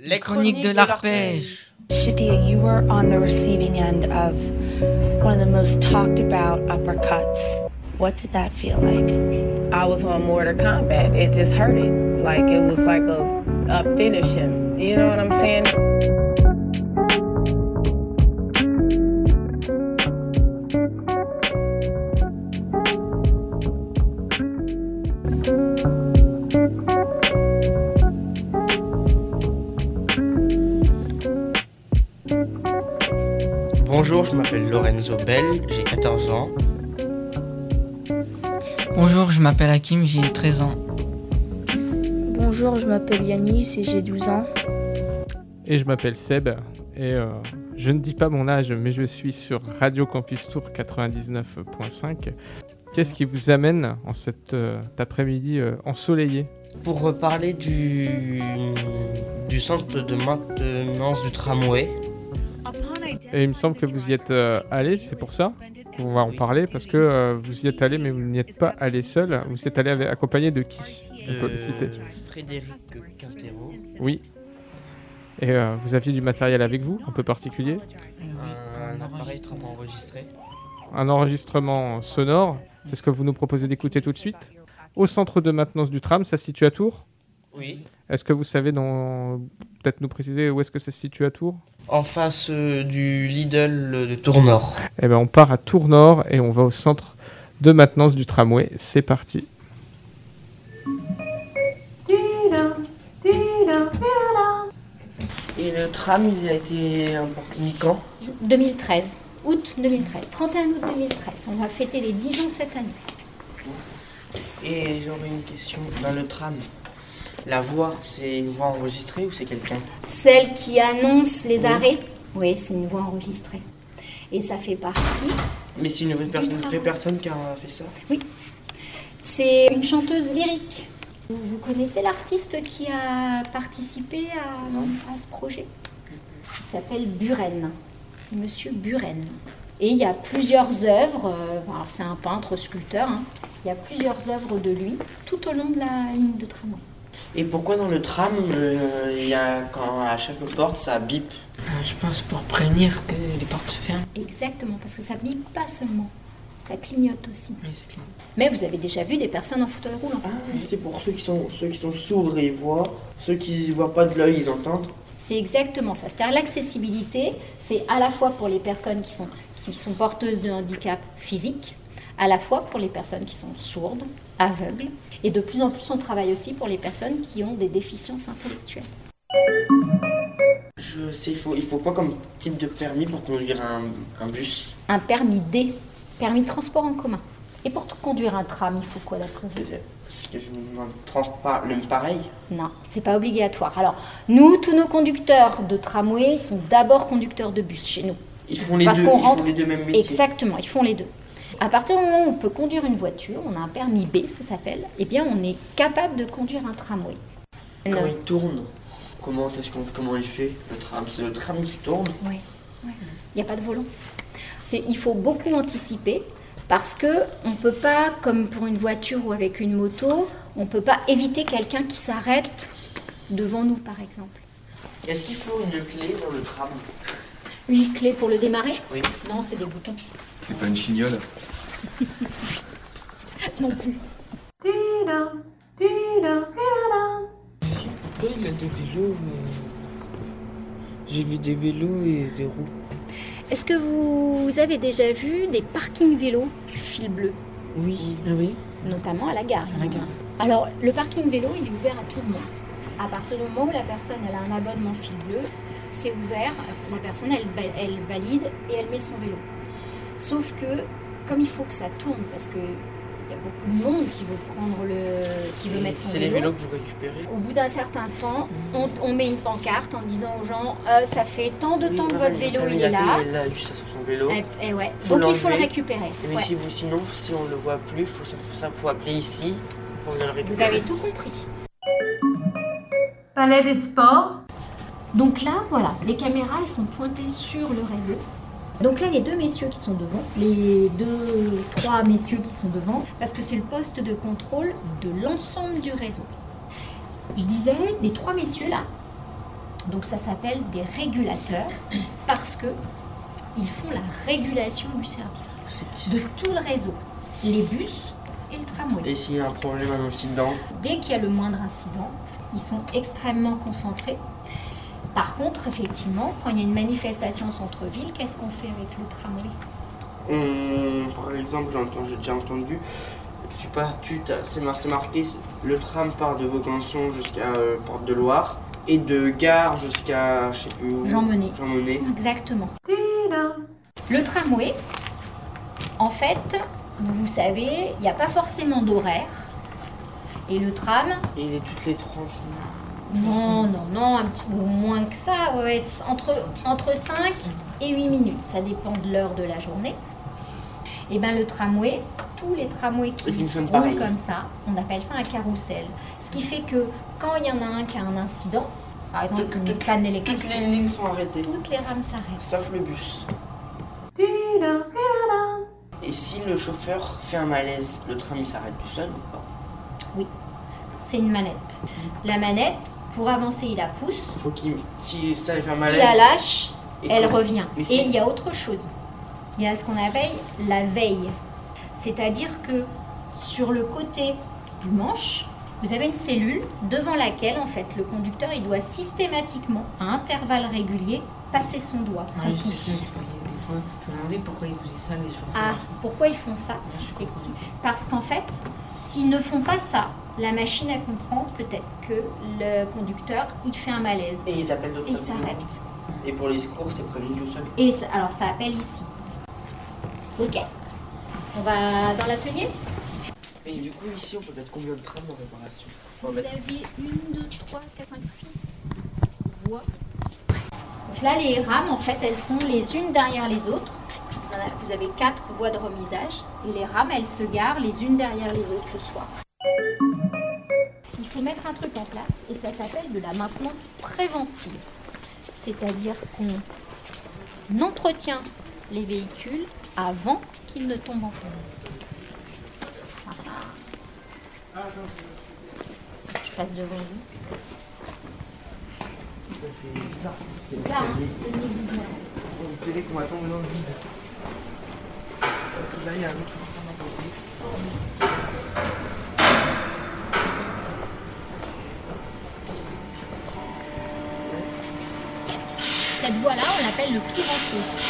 Les chroniques de l'arpège. Shadia, you were on the receiving end of one of the most talked about uppercuts. What did that feel like? I was on Mortar Combat. It just hurted. Like it was like a, a finish him. You know what I'm saying? Bell, j'ai 14 ans. Bonjour, je m'appelle Hakim, j'ai 13 ans. Bonjour, je m'appelle Yanis et j'ai 12 ans. Et je m'appelle Seb et euh, je ne dis pas mon âge, mais je suis sur Radio Campus Tour 99.5. Qu'est-ce qui vous amène en cet euh, après-midi euh, ensoleillé? Pour parler du, du centre de maintenance du tramway, Et il me semble que vous y êtes euh, allé, c'est pour ça qu'on va en parler, parce que euh, vous y êtes allé, mais vous n'y êtes pas allé seul. Vous y êtes allé avec- accompagné de qui On peut le citer? de Frédéric Quintero, Oui. Et euh, vous aviez du matériel avec vous, un peu particulier? Un pour enregistrer. Un enregistrement sonore, c'est ce que vous nous proposez d'écouter tout de suite? Au centre de maintenance du tram, ça se situe à Tours? Oui. Est-ce que vous savez dans... peut-être nous préciser où est-ce que ça se situe à Tours? En face euh, du Lidl de Tournord. Eh ben, on part à Tours Nord et on va au centre de maintenance du tramway. C'est parti. Et le tram, il a été mis quand? 2013, août 2013, 31 août 2013. On va fêter les 10 ans cette année. Et j'aurais une question. Dans le tram, la voix, c'est une voix enregistrée ou c'est quelqu'un Celle qui annonce les arrêts, oui, c'est une voix enregistrée. Et ça fait partie, Mais c'est une vraie personne, une vraie personne qui a fait ça c'est une chanteuse lyrique. Vous, connaissez l'artiste qui a participé à, à ce projet? Il s'appelle Buren. C'est Monsieur Buren. Et il y a plusieurs œuvres, euh, alors c'est un peintre, sculpteur, hein. il y a plusieurs œuvres de lui tout au long de la ligne de tramway. Et pourquoi dans le tram, euh, il y a quand à chaque porte ça bip Euh, je pense pour prévenir que les portes se ferment. Exactement, parce que ça bip pas seulement, ça clignote aussi. Oui. Mais vous avez déjà vu des personnes en fauteuil roulant. Ah, c'est pour ceux qui sont ceux qui sont sourds et voient, ceux qui voient pas de l'œil ils entendent. C'est exactement ça. C'est-à-dire l'accessibilité, c'est à la fois pour les personnes qui sont, qui sont porteuses de handicap physique, à la fois pour les personnes qui sont sourdes, aveugles, et de plus en plus on travaille aussi pour les personnes qui ont des déficiences intellectuelles. Je sais, il faut il faut quoi comme type de permis pour conduire un, un bus? Un permis D, permis de transport en commun. Et pour conduire un tram, il faut quoi d'après vous? Ce que je me demande. Transport, le pareil? Non, c'est pas obligatoire. Alors, nous, tous nos conducteurs de tramway ils sont d'abord conducteurs de bus chez nous. Ils font les Parce deux, ils rentre- font les deux mêmes métiers. Exactement, ils font les deux. À partir du moment où on peut conduire une voiture, on a un permis B, ça s'appelle, eh bien on est capable de conduire un tramway. Quand Non. il tourne, comment est-ce qu'on comment il fait le tram? C'est le tram qui tourne? Ouais. Il n'y a pas de volant. C'est, il faut beaucoup anticiper parce que on peut pas, comme pour une voiture ou avec une moto, on peut pas éviter quelqu'un qui s'arrête devant nous, par exemple. Est-ce qu'il faut une clé dans le tram? Une clé pour le démarrer Oui. Non, c'est des boutons. C'est pas une chignole Non plus. Pourquoi il a des vélos euh, J'ai vu des vélos et des roues. Est-ce que vous avez déjà vu des parkings vélos fil bleu? Oui, ah oui? notamment à la gare. À la gare. Alors, le parking vélo, il est ouvert à tout le monde. À partir du moment où la personne elle a un abonnement fil bleu, c'est ouvert. La personne, elle, va- elle valide et elle met son vélo. Sauf que, comme il faut que ça tourne, parce que il y a beaucoup de monde qui veut prendre le, qui veut Et mettre son C'est vélo. les vélos que vous récupérez Au bout d'un certain temps, on, on met une pancarte en disant aux gens, Euh, ça fait tant de temps que votre vélo il est là. Il a eu ça sur son vélo. Et, et ouais. Donc il faut le récupérer. Mais Ouais. si vous, sinon, si on le voit plus, faut, ça, faut, faut appeler ici pour venir le récupérer. Vous avez tout compris. Palais des Sports. Donc là, voilà, les caméras elles sont pointées sur le réseau. Donc là, les deux messieurs qui sont devant, les deux, trois messieurs qui sont devant, parce que c'est le poste de contrôle de l'ensemble du réseau. Je disais, les trois messieurs là, Donc ça s'appelle des régulateurs parce que ils font la régulation du service de tout le réseau, les bus et le tramway. Et s'il y a un problème, un incident? Dès qu'il y a le moindre incident, ils sont extrêmement concentrés. Par contre, effectivement, quand il y a une manifestation centre-ville, qu'est-ce qu'on fait avec le tramway? On- Par exemple, j'ai déjà entendu, je sais pas, c'est mar- c'est marqué, le tram part de Vaucanson jusqu'à euh, Porte de Loire et de Gare jusqu'à, je sais plus où. Jean Monnet. Jean Monnet. Exactement. Le tramway, en fait, vous savez, il n'y a pas forcément d'horaire. Et le tram, Et il est toutes les 30 minutes. Non, non, non, un petit peu moins que ça, ouais, entre, entre 5 et 8 minutes. Ça dépend de l'heure de la journée. Et bien le tramway, tous les tramways qui roulent pareil. comme ça, on appelle ça un carrousel. Ce qui fait que quand il y en a un qui a un incident, par exemple Toutes- une toutes- panne Toutes d'électricité, les lignes sont arrêtées, toutes les rames s'arrêtent. sauf le bus. Et si le chauffeur fait un malaise, le tram il s'arrête tout seul ou pas? C'est une manette. La manette, pour avancer, il la pousse. Faut qu'il, si ça fait un Si la lâche, elle revient. Et il y a autre chose. Il y a ce qu'on appelle la veille. C'est-à-dire que sur le côté du manche, vous avez une cellule devant laquelle, en fait, le conducteur, il doit systématiquement, à intervalles réguliers, passer son doigt, son Oui, c'est pouce. ça, il faut, des fois, je me demandais pourquoi ils faisaient ça, les chauffeurs. Ah, pourquoi ils font ça. Parce qu'en fait, s'ils ne font pas ça, la machine, elle comprend peut-être que le conducteur, il fait un malaise. Et ils appellent d'autres Et il s'arrête. Et pour les secours, c'est prévenu tout seul. Et ça- alors ça appelle ici. Ok. On va dans l'atelier Et du coup, ici, on peut mettre combien de trams en réparation? On Vous mettre- avez une, deux, trois, quatre, cinq, six voies. Donc là, les rames, en fait, elles sont les unes derrière les autres. Vous, en avez, vous avez quatre voies de remisage. Et les rames, elles se garent les unes derrière les autres le soir. Il faut mettre un truc en place et ça s'appelle de la maintenance préventive. C'est-à-dire qu'on entretient les véhicules avant qu'ils ne tombent en panne. Je passe devant vous. Ça fait bizarre. du blanc. On qu'on va tomber dans le vide. Là, il y a un autre tram à côté. Cette voie-là, on l'appelle le tour en fosse.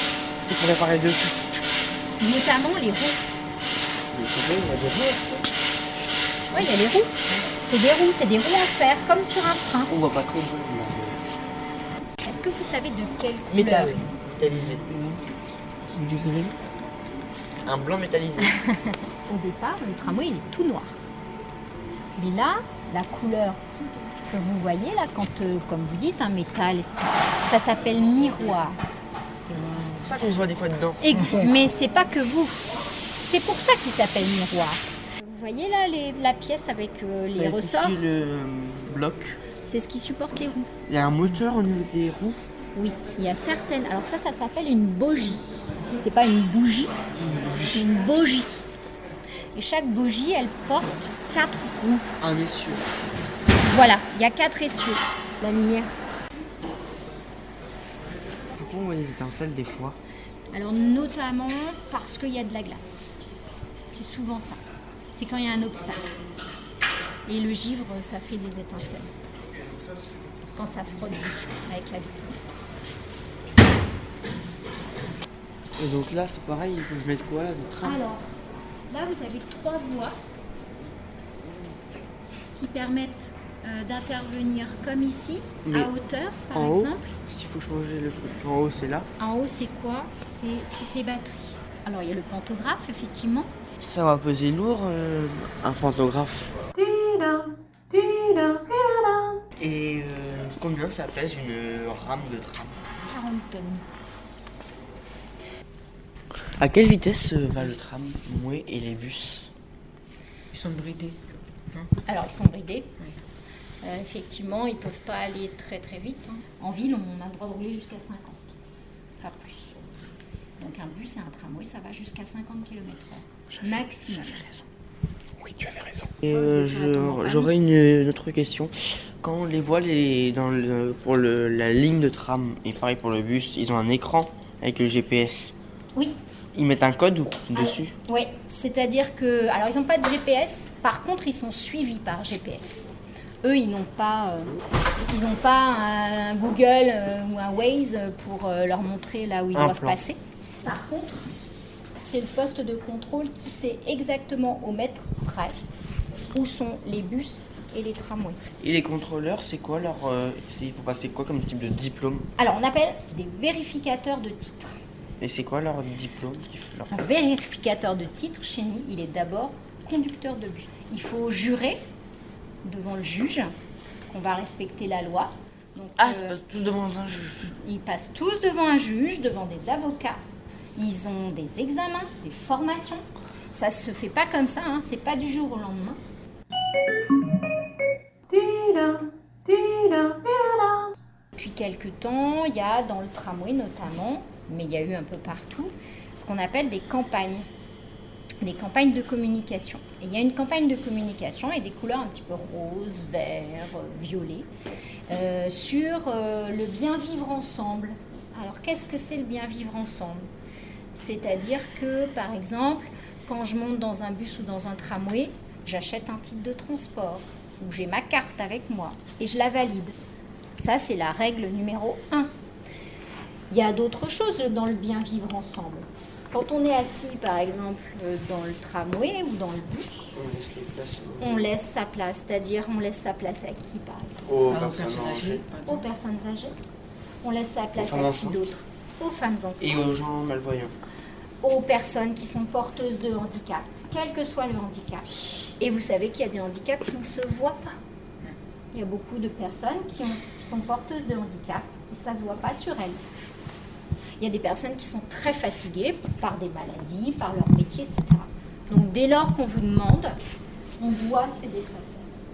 Il faut réparer dessus. Notamment les roues. Savez, il y a des roues. Oui, il y a les roues. C'est des roues, c'est des roues en fer, comme sur un train. On voit pas trop Est-ce que vous savez de quelle couleur Métal. Métallisé. Du gris. Un blanc métallisé. Au départ, le tramway, il est tout noir. Mais là, la couleur que vous voyez, là, quand, euh, comme vous dites, un métal, etc., ça s'appelle miroir. C'est ça qu'on se voit des fois dedans. Et- mais c'est pas que vous. C'est pour ça qu'il s'appelle miroir. Vous voyez là les- la pièce avec euh, les ressorts le euh, bloc. C'est ce qui supporte les roues. Il y a un moteur au niveau des roues. Oui, il y a certaines. Alors ça, ça s'appelle une bogie. C'est pas une bougie, c'est une bogie. Et chaque bogie, elle porte quatre roues. Un essieu. Voilà, il y a quatre essieux. La lumière. Les étincelles des fois Alors notamment parce qu'il y a de la glace. C'est souvent ça. C'est quand il y a un obstacle. Et le givre, ça fait des étincelles. Quand ça frotte dessus avec la vitesse. Et donc là, c'est pareil, ils peuvent mettre quoi là, Des trams Alors, là, vous avez trois voies qui permettent euh, d'intervenir comme ici, Mais à hauteur, par en haut exemple. S'il faut changer le truc. En haut, c'est là. En haut, c'est quoi? C'est toutes les batteries. Alors, il y a le pantographe, effectivement. Ça va peser lourd, euh, un pantographe. Et euh, combien ça pèse une rame de tram 40 tonnes. À quelle vitesse va le tramway et les bus? Ils sont bridés. Alors, ils sont bridés. Euh, effectivement, ils ne peuvent pas aller très très vite. hein. En ville, on a le droit de rouler jusqu'à 50, pas plus. Donc un bus et un tramway, ça va jusqu'à 50 km/h. Maximum. Oui, tu avais raison. Euh, j'aurais une, une autre question. Quand on les voit les, dans le, pour le, la ligne de tram, et pareil pour le bus, ils ont un écran avec le GPS. Oui. Ils mettent un code dessus? Oui, c'est-à-dire que. Alors, ils n'ont pas de GPS, par contre, ils sont suivis par GPS. Eux, ils n'ont pas, euh, ils n'ont pas un Google euh, ou un Waze pour euh, leur montrer là où ils Un doivent plan. passer. Par contre, c'est le poste de contrôle qui sait exactement au mètre près où sont les bus et les tramways. Et les contrôleurs, c'est quoi leur. euh, il faut passer quoi comme type de diplôme? Alors, on appelle des vérificateurs de titres. Et c'est quoi leur diplôme leur- Un vérificateur de titre, chez nous, il est d'abord conducteur de bus. Il faut jurer devant le juge qu'on va respecter la loi. Donc, Ah, euh, c'est passe tous devant un juge. ils passent tous devant un juge, devant des avocats. Ils ont des examens, des formations. Ça se fait pas comme ça, hein, c'est pas du jour au lendemain. Depuis quelques temps, il y a dans le tramway notamment, mais il y a eu un peu partout, ce qu'on appelle des campagnes. Des campagnes de communication. Et il y a une campagne de communication avec des couleurs un petit peu rose, vert, euh, violet, euh, sur euh, le bien vivre ensemble. Alors qu'est-ce que c'est le bien vivre ensemble? C'est-à-dire que, par exemple, quand je monte dans un bus ou dans un tramway, j'achète un titre de transport ou j'ai ma carte avec moi et je la valide. Ça, c'est la règle numéro 1. Il y a d'autres choses dans le bien vivre ensemble. Quand on est assis, par exemple, euh, dans le tramway ou dans le bus, On laisse sa place, c'est-à-dire on laisse sa place à qui, par exemple? Aux Ah, aux personnes personnes âgées. Aux personnes âgées. On laisse sa place à qui d'autre? Aux femmes enceintes. Et aux gens malvoyants. aux personnes qui sont porteuses de handicap, quel que soit le handicap. Et vous savez qu'il y a des handicaps qui ne se voient pas. Il y a beaucoup de personnes qui, ont- qui sont porteuses de handicap et ça ne se voit pas sur elles. Il y a des personnes qui sont très fatiguées par des maladies, par leur métier, etc. Donc dès lors qu'on vous demande, on doit céder sa place.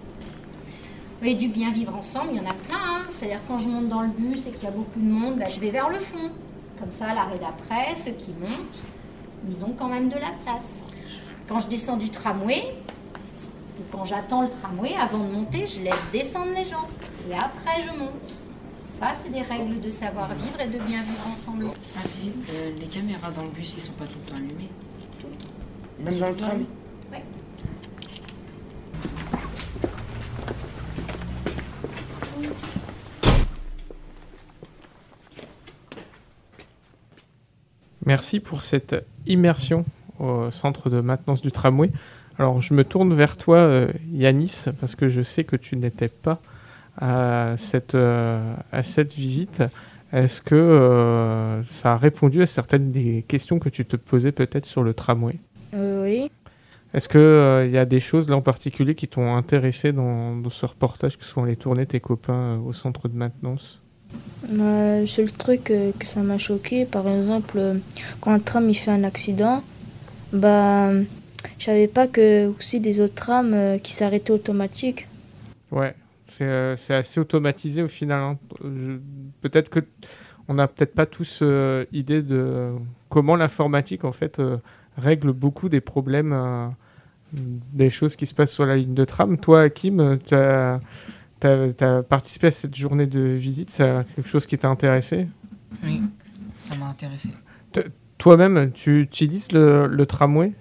Et du bien vivre ensemble, il y en a plein. hein. C'est-à-dire quand je monte dans le bus et qu'il y a beaucoup de monde, bah, je vais vers le fond. Comme ça, l'arrêt d'après, ceux qui montent, ils ont quand même de la place. Quand je descends du tramway, ou quand j'attends le tramway, avant de monter, je laisse descendre les gens. Et après, je monte. Ça, c'est des règles de savoir-vivre et de bien vivre ensemble. Ah si, euh, les caméras dans le bus, ils sont pas tout le temps allumés. Même dans le tram Ouais. Merci pour cette immersion au centre de maintenance du tramway. Alors, je me tourne vers toi, euh, Yanis, parce que je sais que tu n'étais pas à cette, euh, à cette visite. Est-ce que euh, ça a répondu à certaines des questions que tu te posais peut-être sur le tramway? Euh, oui. Est-ce qu'il y a des choses là en particulier qui t'ont intéressé dans, dans ce reportage, que en les tourner tes copains euh, au centre de maintenance? Euh, Le seul truc que ça m'a choqué, par exemple, quand un tram il fait un accident, bah, je savais pas que aussi des autres trams qui s'arrêtaient automatique. Ouais, c'est euh, c'est assez automatisé au final. hein. Peut-être que on n'a peut-être pas tous euh, idée de comment l'informatique en fait euh, règle beaucoup des problèmes, euh, des choses qui se passent sur la ligne de tram. Toi, Hakim, tu as, participé à cette journée de visite. C'est quelque chose qui t'a intéressé? Oui, ça m'a intéressé. Toi-même, tu utilises le, le tramway?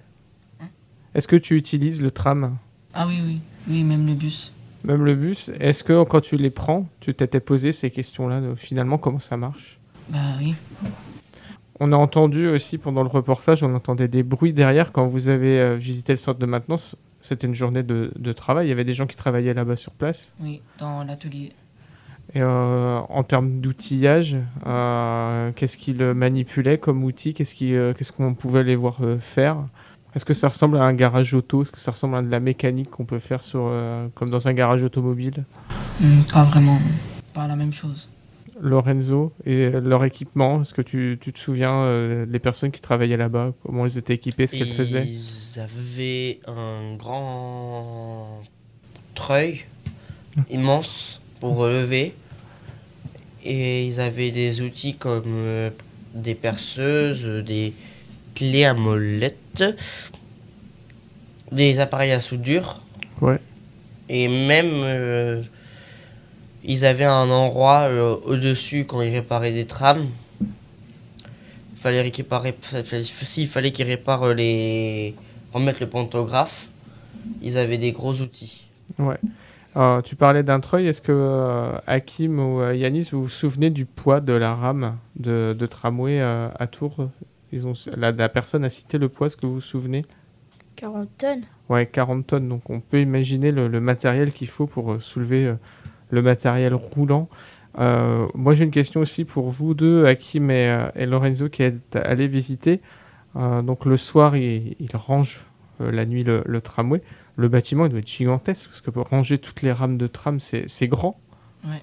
Hein? Est-ce que tu utilises le tram? Ah oui, oui, oui, même le bus. Même le bus Est-ce que quand tu les prends, tu t'étais posé ces questions-là de finalement comment ça marche? Bah oui. On a entendu aussi pendant le reportage, on entendait des bruits derrière quand vous avez euh, visité le centre de maintenance. C'était une journée de, de travail, il y avait des gens qui travaillaient là-bas sur place. Oui, dans l'atelier. Et euh, en termes d'outillage, euh, qu'est-ce qu'ils manipulaient comme outil Qu'est-ce qui, euh, qu'est-ce qu'on pouvait les voir faire? Est-ce que ça ressemble à un garage auto? Est-ce que ça ressemble à de la mécanique qu'on peut faire sur, euh, comme dans un garage automobile? Hmm, pas vraiment. Pas la même chose. Lorenzo et leur équipement, est-ce que tu, tu te souviens euh, des personnes qui travaillaient là-bas? Comment elles étaient équipées Ce qu'elles faisaient? Ils avaient un grand treuil immense pour relever. Et ils avaient des outils comme euh, des perceuses, euh, des clés à molette, des appareils à soudure. Ouais. Et même, euh, ils avaient un endroit euh, au-dessus quand ils réparaient des trams. Il fallait réparer, s'il fallait qu'ils réparent les, remettre le pantographe, ils avaient des gros outils. Ouais. Euh, tu parlais d'un treuil. Est-ce que euh, Hakim ou Yanis, vous vous souvenez du poids de la rame de, de tramway à Tours? Ils ont, la, la personne a cité le poids, est-ce que vous vous souvenez? 40 tonnes. Ouais, 40 tonnes. Donc on peut imaginer le, le matériel qu'il faut pour euh, soulever euh, le matériel roulant. Euh, moi j'ai une question aussi pour vous deux, Hakim et, et Lorenzo, qui êtes allés visiter. Euh, donc le soir, ils il rangent euh, la nuit le, le tramway. Le bâtiment il doit être gigantesque parce que pour ranger toutes les rames de tram, c'est grand. Ouais,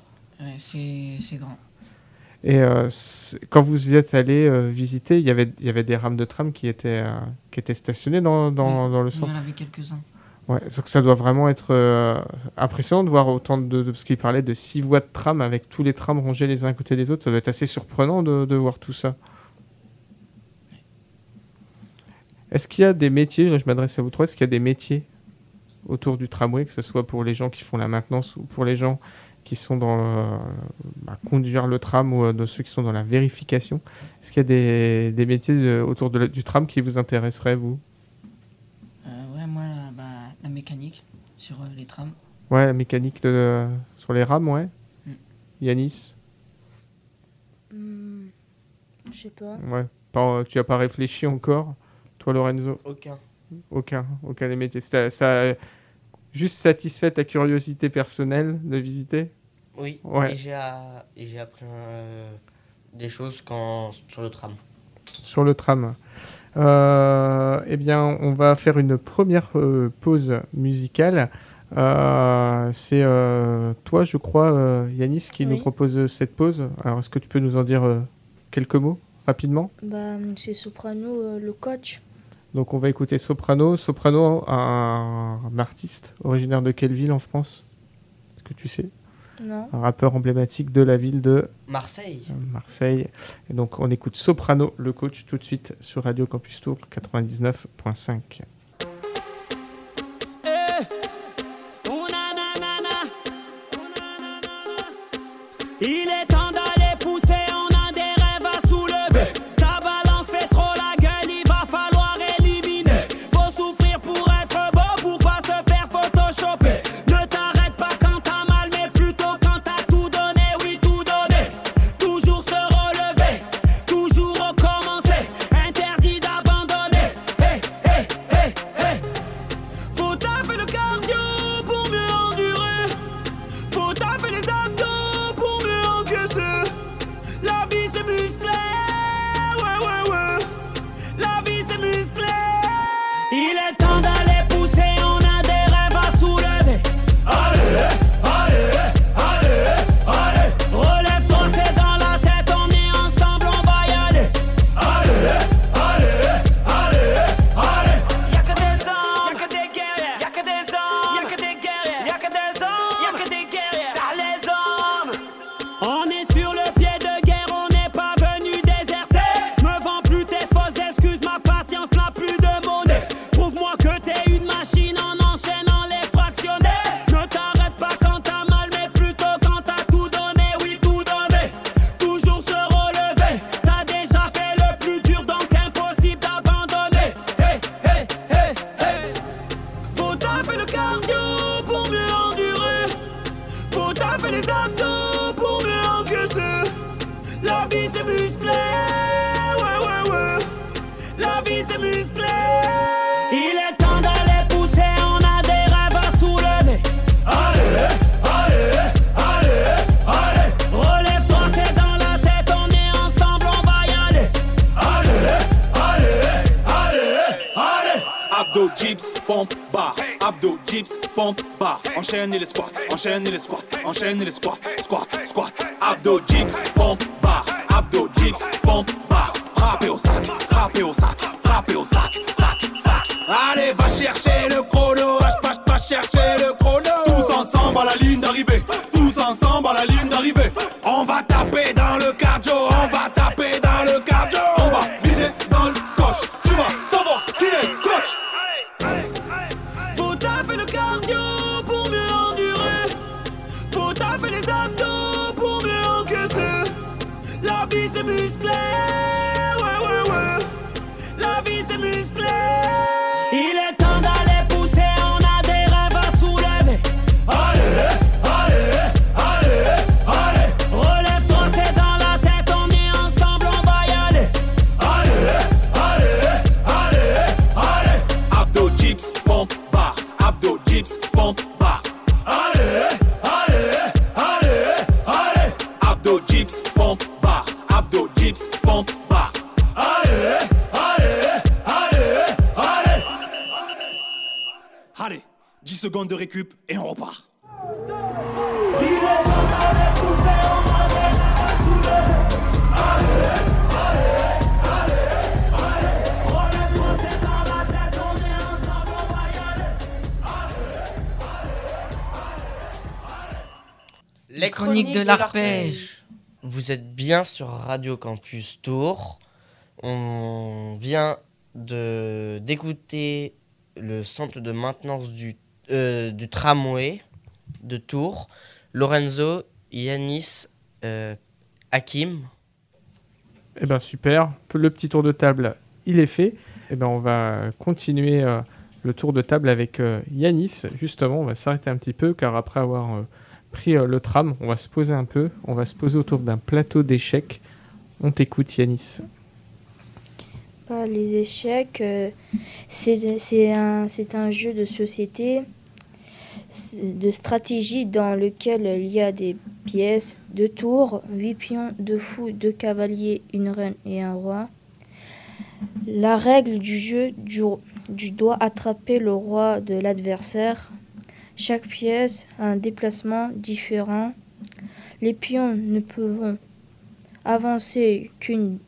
c'est c'est grand. Et euh, quand vous y êtes allé euh, visiter, il y avait, il y avait des rames de tram qui étaient, euh, qui étaient stationnées dans, dans, dans le Il y centre. en avait quelques-uns. Ouais, donc ça doit vraiment être impressionnant de voir autant de, de parce qu'il parlait de six voies de tram avec tous les trams rangés les uns à côté des autres. Ça doit être assez surprenant de, de voir tout ça. Est-ce qu'il y a des métiers, là, je m'adresse à vous trois, est-ce qu'il y a des métiers autour du tramway, que ce soit pour les gens qui font la maintenance ou pour les gens qui sont dans le- bah, conduire le tram ou euh, de ceux qui sont dans la vérification Est-ce qu'il y a des, des métiers euh, autour de la- du tram qui vous intéresseraient, vous? Euh, ouais, moi, la, bah, la mécanique sur euh, les trams. Ouais, la mécanique de, sur les rames, ouais. Mm. Yanis? Hmm, je sais pas. Ouais. Pas- tu as pas réfléchi encore Toi, Lorenzo? Aucun. Aucun. Aucun des métiers. Ça, juste satisfait ta curiosité personnelle de visiter Oui. Ouais. Et j'ai appris euh, des choses quand, sur le tram. sur le tram. Euh, eh bien, on va faire une première euh, pause musicale. Euh, c'est euh, toi, je crois, euh, Yanis, qui nous propose cette pause. Alors, est-ce que tu peux nous en dire euh, quelques mots rapidement? Bah, c'est Soprano, euh, le coach. Donc, on va écouter Soprano. Soprano, un, un artiste originaire de quelle ville en France? Est-ce que tu sais? Non. Un rappeur emblématique de la ville de Marseille. Marseille. Et donc, on écoute Soprano, le coach, tout de suite sur Radio Campus Tour 99.5. Enchaîne les squats, enchaîne les squats, enchaîne les squats, squat, squat. Abdo, dips, de l'arpège. Vous êtes bien sur Radio Campus Tours. On vient de d'écouter le centre de maintenance du, euh, du tramway de Tours. Lorenzo, Yanis, euh, Hakim. Eh ben super, le petit tour de table, il est fait. Eh ben on va continuer euh, le tour de table avec euh, Yanis. Justement, on va s'arrêter un petit peu car après avoir euh, pris euh, le tram, on va se poser un peu. On va se poser autour d'un plateau d'échecs. On t'écoute Yanis. Bah, les échecs, euh, c'est un, jeu de société, de stratégie dans lequel il y a des pièces, deux tours, huit pions, deux fous, deux cavaliers, une reine et un roi. La règle du jeu, du, doit attraper le roi de l'adversaire. Chaque pièce a un déplacement différent. Les pions ne peuvent avancer qu'une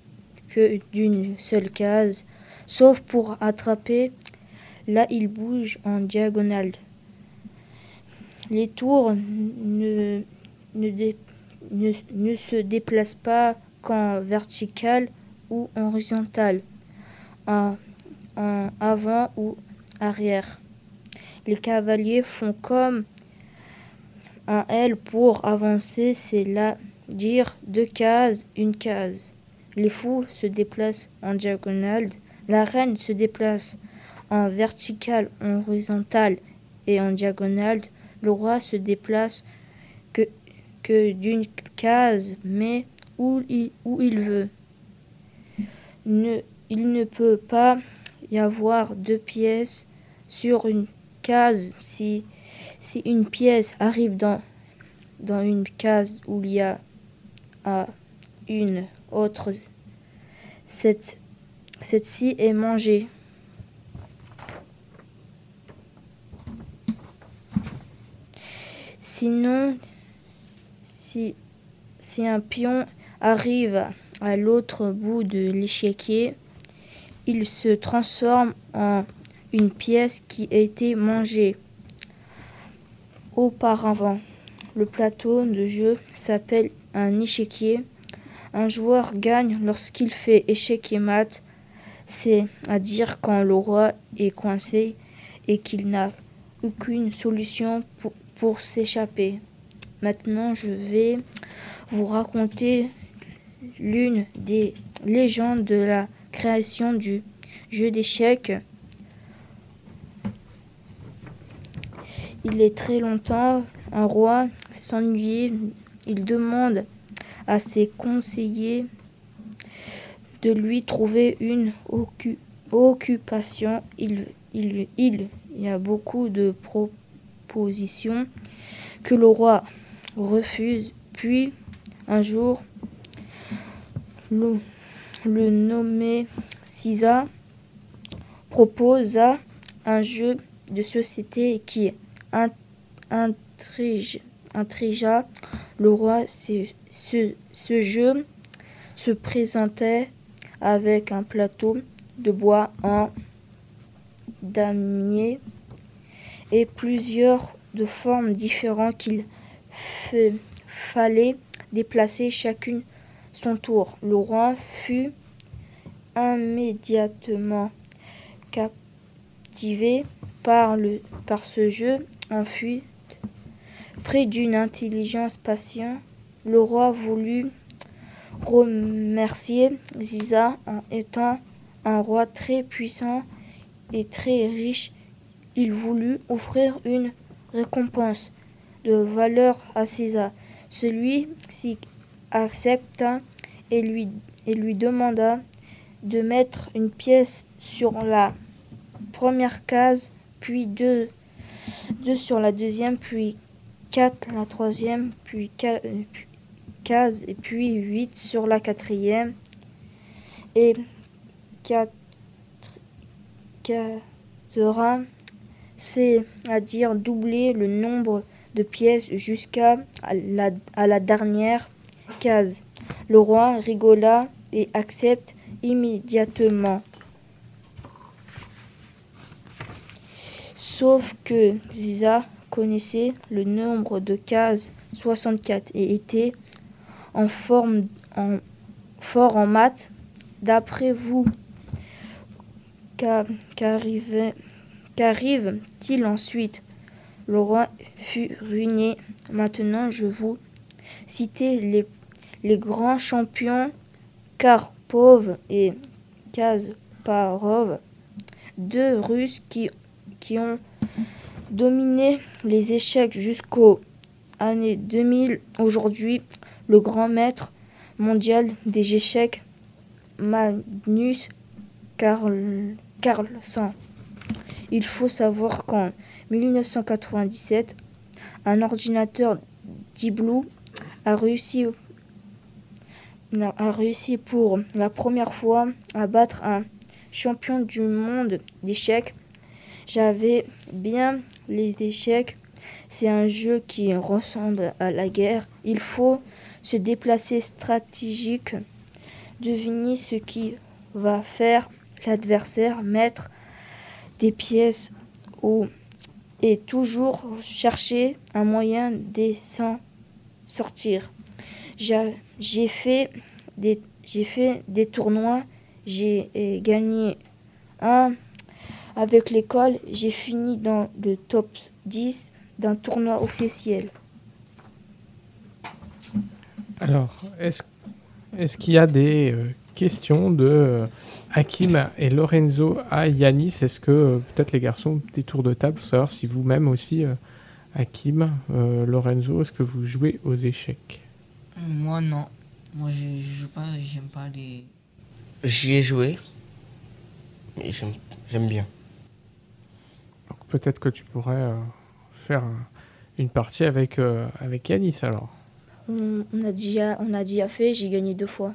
que d'une seule case, sauf pour attraper. Là, il bouge en diagonale. Les tours ne se déplacent pas qu'en vertical ou horizontal, en, en avant ou arrière. Les cavaliers font comme un L pour avancer, c'est là dire deux cases, une case. Les fous se déplacent en diagonale. La reine se déplace en vertical, en horizontal et en diagonale. Le roi se déplace que, d'une case, mais où il, veut. Il ne peut pas y avoir deux pièces sur une case si, une pièce arrive dans, dans une case où il y a une autre. Cette, cette-ci est mangée. Sinon, si, si un pion arrive à l'autre bout de l'échiquier, il se transforme en une pièce qui a été mangée auparavant. Le plateau de jeu s'appelle un échiquier. Un joueur gagne lorsqu'il fait échec et mat, c'est-à-dire quand le roi est coincé et qu'il n'a aucune solution pour, pour s'échapper. Maintenant, je vais vous raconter l'une des légendes de la création du jeu d'échecs. Il est très longtemps, un roi s'ennuyait. Il demande à ses conseillers de lui trouver une occu- occupation. Il, y a beaucoup de propositions que le roi refuse. Puis, un jour, le, nommé Sisa proposa un jeu de société qui intrige, intrigea le roi. Ce, ce- jeu se présentait avec un plateau de bois en damier et plusieurs de formes différentes qu'il fa- fallait déplacer chacune son tour. Le roi fut immédiatement captivé par, le, par ce jeu en fuite. Près d'une intelligence patiente, le roi voulut remercier Ziza en étant un roi très puissant et très riche. Il voulut offrir une récompense de valeur à César. Celui-ci accepta et lui demanda de mettre une pièce sur la première case, puis deux, deux sur la deuxième, puis quatre la troisième, puis ca- euh, puis case, et puis huit sur la quatrième, et quatre, quatre c'est-à-dire doubler le nombre de pièces jusqu'à la, la dernière case. Le roi rigola et accepte immédiatement. Sauf que Ziza connaissait le nombre de cases 64 et était en forme en, fort en maths. D'après vous, qu'a- qu'arrive- qu'arrive-t-il ensuite? Le roi fut ruiné. Maintenant, je vous citer les, grands champions Karpov et Kasparov, deux Russes qui, qui ont dominé les échecs jusqu'aux années 2000. Aujourd'hui, le grand maître mondial des échecs, Magnus Carl- Carlsen. Il faut savoir qu'en 1997, un ordinateur Blue a réussi, a réussi pour la première fois à battre un champion du monde d'échecs. J'avais bien les échecs. C'est un jeu qui ressemble à la guerre. Il faut se déplacer stratégique, deviner ce qui va faire l'adversaire, mettre des pièces et toujours chercher un moyen de s'en sortir. J'ai fait des fait des tournois, j'ai euh, gagné un avec l'école, j'ai fini dans le top 10 d'un tournoi officiel. Alors, est-ce qu'il y a des euh, questions de euh, Hakim et Lorenzo à Yanis? Est-ce que euh, peut-être les garçons, des tours de table, pour savoir si vous-même aussi, Hakim, Lorenzo, est-ce que vous jouez aux échecs? Moi, non. Moi, je, je joue pas, j'aime pas les. J'y ai joué. J'aime j'aime bien. Peut-être que tu pourrais euh, faire un- une partie avec, euh, avec Yanis alors. On, on a déjà on a déjà fait, j'ai gagné deux fois.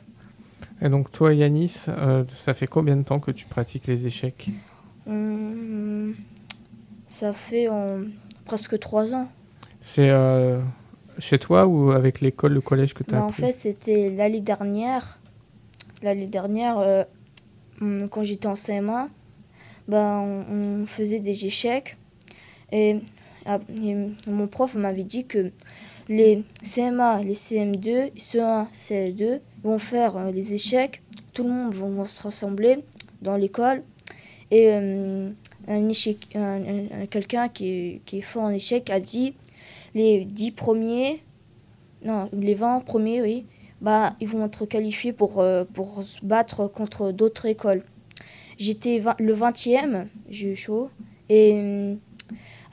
Et donc toi, Yanis, euh, ça fait combien de temps que tu pratiques les échecs? Hum, ça fait presque trois ans. C'est chez toi ou avec l'école, le collège que tu as Bah, en fait, c'était l'année dernière. L'année dernière, euh, hum, quand j'étais en CM1, bah, on, faisait des échecs. Et, ah, et mon prof m'avait dit que les CM1, les CM2, CE1, CE2 vont faire euh, les échecs. Tout le monde va, se rassembler dans l'école. Et euh, un échec, un- un- un- quelqu'un qui, qui est fort en échecs a dit les 10 premiers non, les 20 premiers, oui, bah, ils vont être qualifiés pour, euh, pour se battre contre d'autres écoles. J'étais le 20e, j'ai eu chaud, et euh,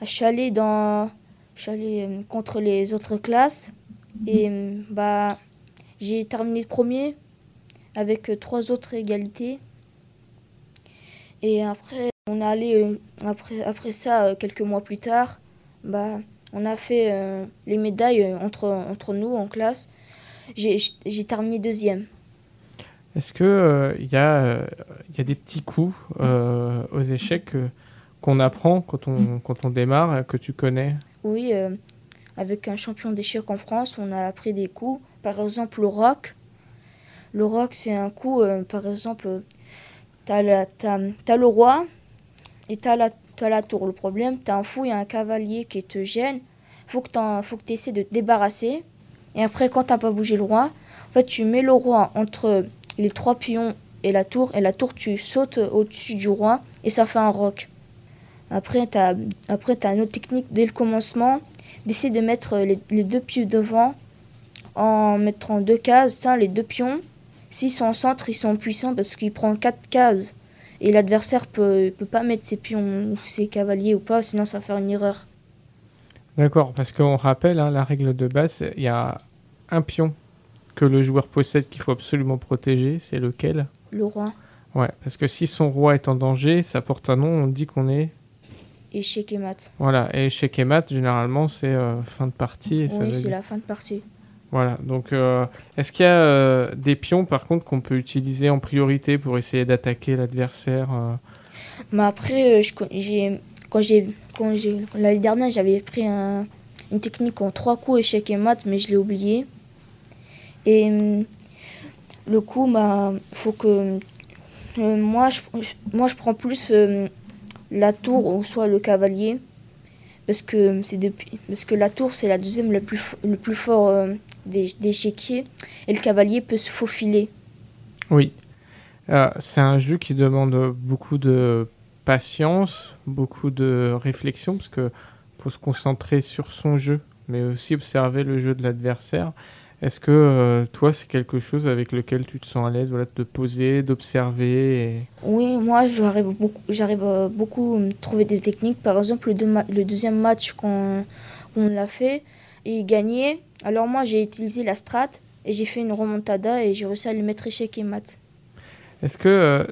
je suis allée euh, contre les autres classes, et euh, bah, j'ai terminé premier avec trois autres égalités. Et après, on est allé, après, après ça, quelques mois plus tard, bah, on a fait les médailles entre, entre nous en classe. J'ai terminé deuxième. Est-ce que euh, il y, a, euh, y a des petits coups euh, aux échecs qu'on apprend quand on, quand on démarre, que tu connais? Oui, avec un champion d'échecs en France, on a appris des coups. Par exemple, le rock. Le rock, c'est un coup, par exemple, tu as, le roi et tu as, la tour. Le problème, tu as un fou et un cavalier qui te gênent. faut que tu essaies de te débarrasser. Et après, quand tu pas bougé le roi, en fait, tu mets le roi entre les trois pions et la tour. Et la tour, tu sautes au-dessus du roi et ça fait un rock. Après, tu as, une autre technique dès le commencement d'essayer de mettre les, deux pieds devant en mettant deux cases, les deux pions. S'ils sont en centre, ils sont puissants parce qu'ils prennent quatre cases. Et l'adversaire peut, peut pas mettre ses pions ou ses cavaliers ou pas, sinon ça va faire une erreur. D'accord, parce qu'on rappelle hein, la règle de base, il y a un pion que le joueur possède qu'il faut absolument protéger, c'est lequel? Le roi. Ouais, parce que si son roi est en danger, ça porte un nom, on dit qu'on est... Échec et mat. Voilà, et échec et mat, généralement, c'est euh, fin de partie. Et ça Oui, c'est dire- la fin de partie. Voilà, donc euh, est-ce qu'il y a euh, des pions par contre qu'on peut utiliser en priorité pour essayer d'attaquer l'adversaire Mais après, je quand j'ai, quand j'ai, l'année dernière, j'avais pris un- une technique en trois coups échec et mat, mais je l'ai oublié. Et hum, le coup, bah, faut que euh, moi, je, moi, je prends plus euh, la tour ou soit le cavalier, parce que c'est depuis, parce que la tour c'est la deuxième le plus, le plus fort euh, des, et le cavalier peut se faufiler. Oui. Euh, c'est un jeu qui demande beaucoup de patience, beaucoup de réflexion, parce que faut se concentrer sur son jeu, mais aussi observer le jeu de l'adversaire. Est-ce que euh, toi, c'est quelque chose avec lequel tu te sens à l'aise, voilà, de te poser, d'observer et... Oui, moi j'arrive beaucoup, j'arrive à beaucoup trouver des techniques. Par exemple, le, deux ma- le deuxième match qu'on on l'a fait et gagné. Alors moi j'ai utilisé la strat et j'ai fait une remontada et j'ai réussi à lui mettre échec et mat. Est-ce que euh,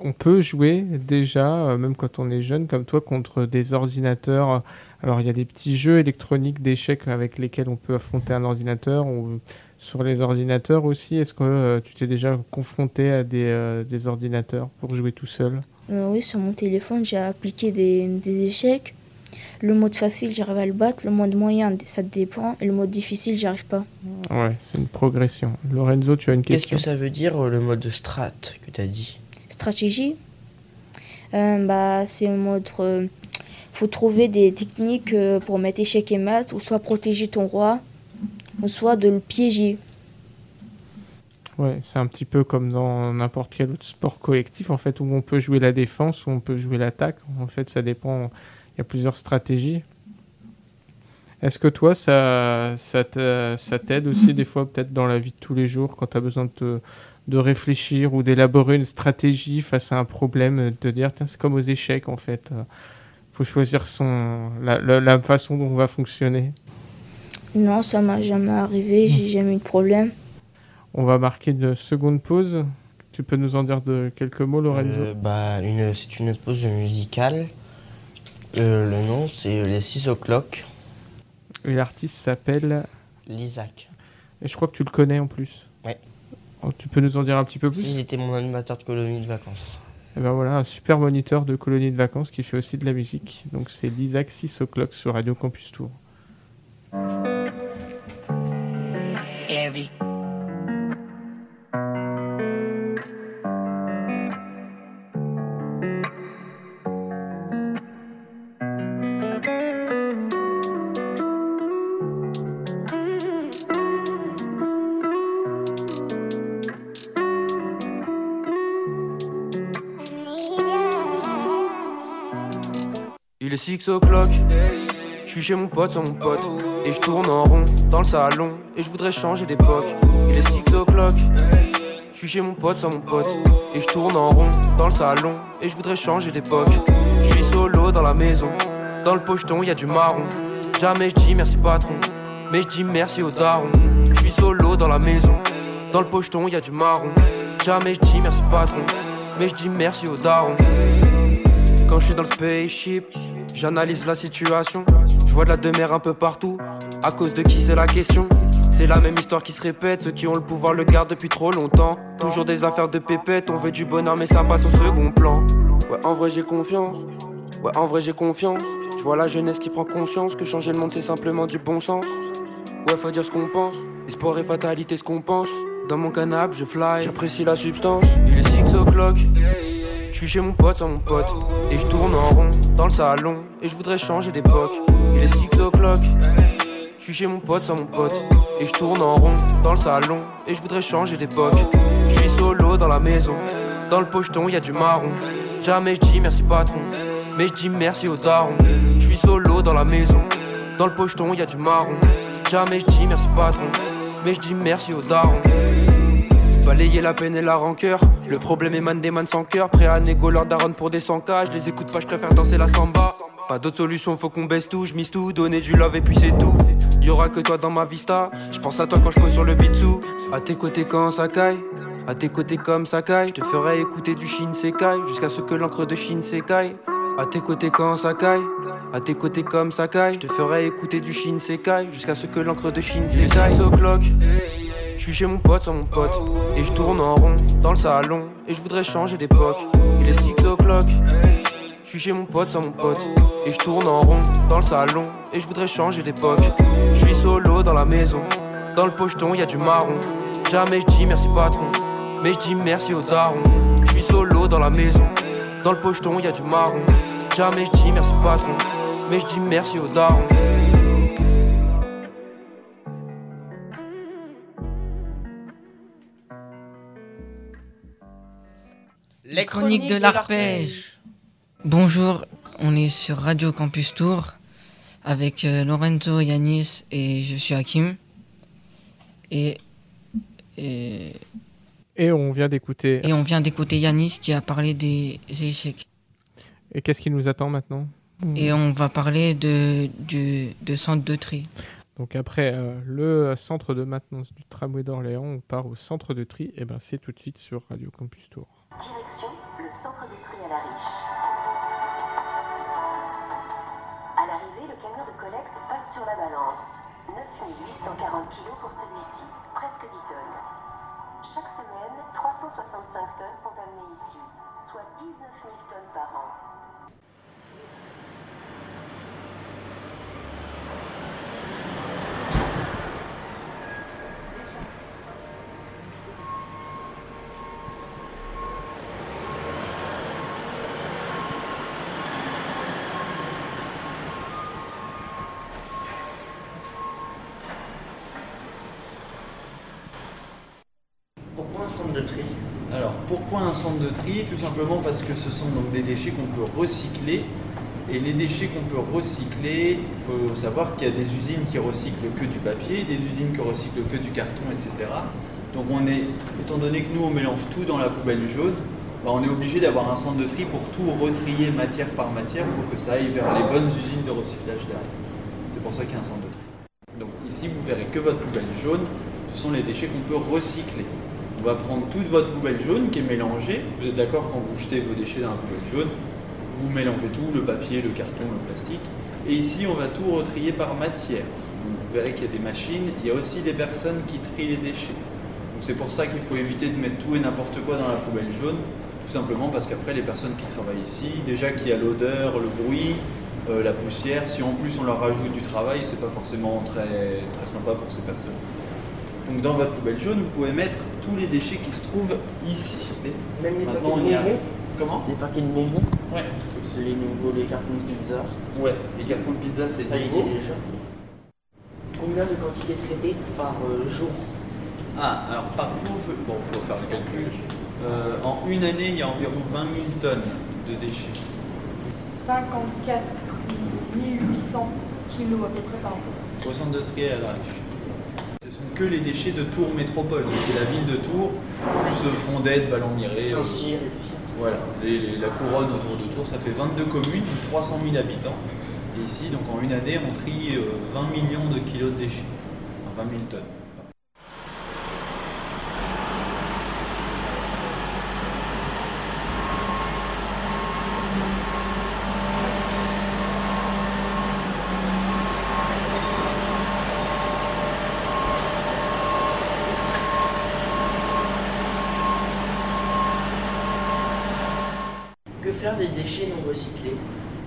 on peut jouer déjà, euh, même quand on est jeune comme toi, contre des ordinateurs Alors il y a des petits jeux électroniques d'échecs avec lesquels on peut affronter un ordinateur ou sur les ordinateurs aussi. Est-ce que euh, tu t'es déjà confronté à des, euh, des ordinateurs pour jouer tout seul? Euh, oui, sur mon téléphone j'ai appliqué des, des échecs. Le mode facile j'arrive à le battre, le mode moyen ça dépend et le mode difficile j'arrive pas. Ouais, c'est une progression. Lorenzo, tu as une Qu'est-ce question? que ça veut dire le mode strat que tu as dit? Stratégie, euh, bah, c'est en mode. Faut trouver des techniques euh, pour mettre échec et mat, ou soit protéger ton roi, ou soit de le piéger. Ouais, c'est un petit peu comme dans n'importe quel autre sport collectif, en fait, où on peut jouer la défense, où on peut jouer l'attaque. En fait, ça dépend. Il y a plusieurs stratégies. Est-ce que toi, ça, ça t'a- ça t'aide aussi des fois, peut-être dans la vie de tous les jours, quand tu as besoin de, de réfléchir ou d'élaborer une stratégie face à un problème, de dire, tiens, c'est comme aux échecs, en fait. Faut choisir son, la, la- la façon dont on va fonctionner. Non, ça m'a jamais arrivé, j'ai jamais eu de problème. On va marquer une seconde pause. Tu peux nous en dire de quelques mots, Lorenzo Euh, bah, une, C'est une pause musicale. Euh, le nom, c'est les 6 o'clock. Et l'artiste s'appelle. L'Isaac. Et je crois que tu le connais en plus. Ouais. Oh, tu peux nous en dire un petit peu plus? Si j'étais mon animateur de colonie de vacances. Et ben voilà, un super moniteur de colonie de vacances qui fait aussi de la musique. Donc c'est l'Isaac 6 o'clock sur Radio Campus Tour. 6 o'clock, je suis chez mon pote sans mon pote Et je tourne en rond dans le salon et je voudrais changer d'époque. Il est 6 o'clock, je suis chez mon pote sans mon pote Et je tourne en rond dans le salon et je voudrais changer d'époque. Je suis solo dans la maison, dans le pocheton y a du marron. Jamais je dis merci patron, mais je dis merci au daron. Je suis solo dans la maison, dans le pocheton y a du marron. Jamais je dis merci patron, mais je dis merci au daron. Quand je suis dans le spaceship, j'analyse la situation. Je vois de la demeure un peu partout. À cause de qui c'est la question C'est la même histoire qui se répète. Ceux qui ont le pouvoir le gardent depuis trop longtemps. Toujours des affaires de pépette. On veut du bonheur, mais ça passe au second plan. Ouais, en vrai, j'ai confiance. Ouais, en vrai, j'ai confiance. Je vois la jeunesse qui prend conscience que changer le monde, c'est simplement du bon sens. Ouais, faut dire ce qu'on pense. Espoir et fatalité, ce qu'on pense. Dans mon canapé, je fly. J'apprécie la substance. Il est 6 o'clock. Je suis chez mon pote sans mon pote. Et je tourne en rond dans le salon. Et je voudrais changer d'époque. Il est 6 o'clock. Je suis chez mon pote sans mon pote. Et je tourne en rond dans le salon. Et je voudrais changer d'époque. Je suis solo dans la maison. Dans le pocheton y a du marron. Jamais je dis merci patron. Mais je dis merci au daron. Je suis solo dans la maison. Dans le pocheton y a du marron. Jamais je dis merci patron. Mais je dis merci aux darons. Balayer la peine et la rancœur. Le problème émane des man sans cœur. Prêt à négo leur daronne pour des 100K. Je les écoute pas, je préfère danser la samba. Pas d'autre solution, faut qu'on baisse tout. Je mise tout, donner du love et puis c'est tout. Y'aura que toi dans ma vista. Je pense à toi quand je pose sur le bitsu. À tes côtés quand ça caille. À tes côtés comme Sakai, je te ferai écouter du Shinsekai jusqu'à ce que l'encre de Shinsekai. À tes côtés quand Sakai, à tes côtés comme Sakai, je te ferai écouter du Shinsekai jusqu'à ce que l'encre de Shinsekai. Six o'clock, je suis chez mon pote sans mon pote et je tourne en rond dans le salon et je voudrais changer d'époque. Il est 6 o'clock, je suis chez mon pote sans mon pote et je tourne en rond dans le salon et je voudrais changer d'époque. Je suis solo dans la maison, dans le pocheton y a du marron. Jamais je dis merci patron. Mais je dis merci aux darons. Je suis solo dans la maison. Dans le pocheton, y a du marron. Jamais je dis merci patron. Mais je dis merci aux darons. Les chroniques de l'arpège. Bonjour, on est sur Radio Campus Tour avec euh, Lorenzo, Yanis et je suis Hakim. Et, et, Et on vient d'écouter. et on vient d'écouter Yanis qui a parlé des échecs. Et qu'est-ce qui nous attend maintenant? Et on va parler de, du de centre de tri. Donc après euh, le centre de maintenance du tramway d'Orléans, on part au centre de tri. Et ben c'est tout de suite sur Radio Campus Tour. Direction le centre de tri à la Riche. À l'arrivée, le camion de collecte passe sur la balance. 9840 kg pour celui-ci, presque 10 tonnes. Chaque semaine, 365 tonnes sont amenées ici, soit 19 000 tonnes par an. Pourquoi un centre de tri Alors, un centre de tri Tout simplement parce que ce sont donc des déchets qu'on peut recycler. Et les déchets qu'on peut recycler, il faut savoir qu'il y a des usines qui recyclent que du papier, des usines qui recyclent que du carton, etc. Donc on est, étant donné que nous on mélange tout dans la poubelle jaune, bah, on est obligé d'avoir un centre de tri pour tout retrier matière par matière pour que ça aille vers les bonnes usines de recyclage derrière. C'est pour ça qu'il y a un centre de tri. Donc ici vous verrez que votre poubelle jaune, ce sont les déchets qu'on peut recycler. On va prendre toute votre poubelle jaune qui est mélangée. Vous êtes d'accord quand vous jetez vos déchets dans la poubelle jaune, vous mélangez tout, le papier, le carton, le plastique. Et ici, on va tout retrier par matière. Vous verrez qu'il y a des machines. Il y a aussi des personnes qui trient les déchets. C'est pour ça qu'il faut éviter de mettre tout et n'importe quoi dans la poubelle jaune. Tout simplement parce qu'après, les personnes qui travaillent ici, déjà qu'il y a l'odeur, le bruit, euh, la poussière, si en plus on leur rajoute du travail, c'est pas forcément très, très sympa pour ces personnes. Donc dans votre poubelle jaune, vous pouvez mettre tous les déchets qui se trouvent ici. Même les Maintenant, paquets de bonbons Comment Les paquets de bonbons Ouais. C'est les nouveaux, les cartons de pizza. Ouais, les cartons de pizza, c'est Ça y nouveau. déjà. Combien de quantités traitées par euh, jour Ah, alors par jour, je... bon, on peut faire le calcul. Euh, en une année, il y a environ 20 000 tonnes de déchets. 54 800 kilos à peu près par jour. Au centre de tri à la riche. Que les déchets de Tours Métropole. Donc c'est la ville de Tours, plus euh, Fondette, Ballon-Miré. Saint-Cyr et tout ça. Voilà, Les- les- la couronne autour de Tours, ça fait 22 communes, 300 000 habitants. Et ici, donc en une année, on trie euh, 20 millions de kilos de déchets. Enfin, 20 000 tonnes. Que faire des déchets non recyclés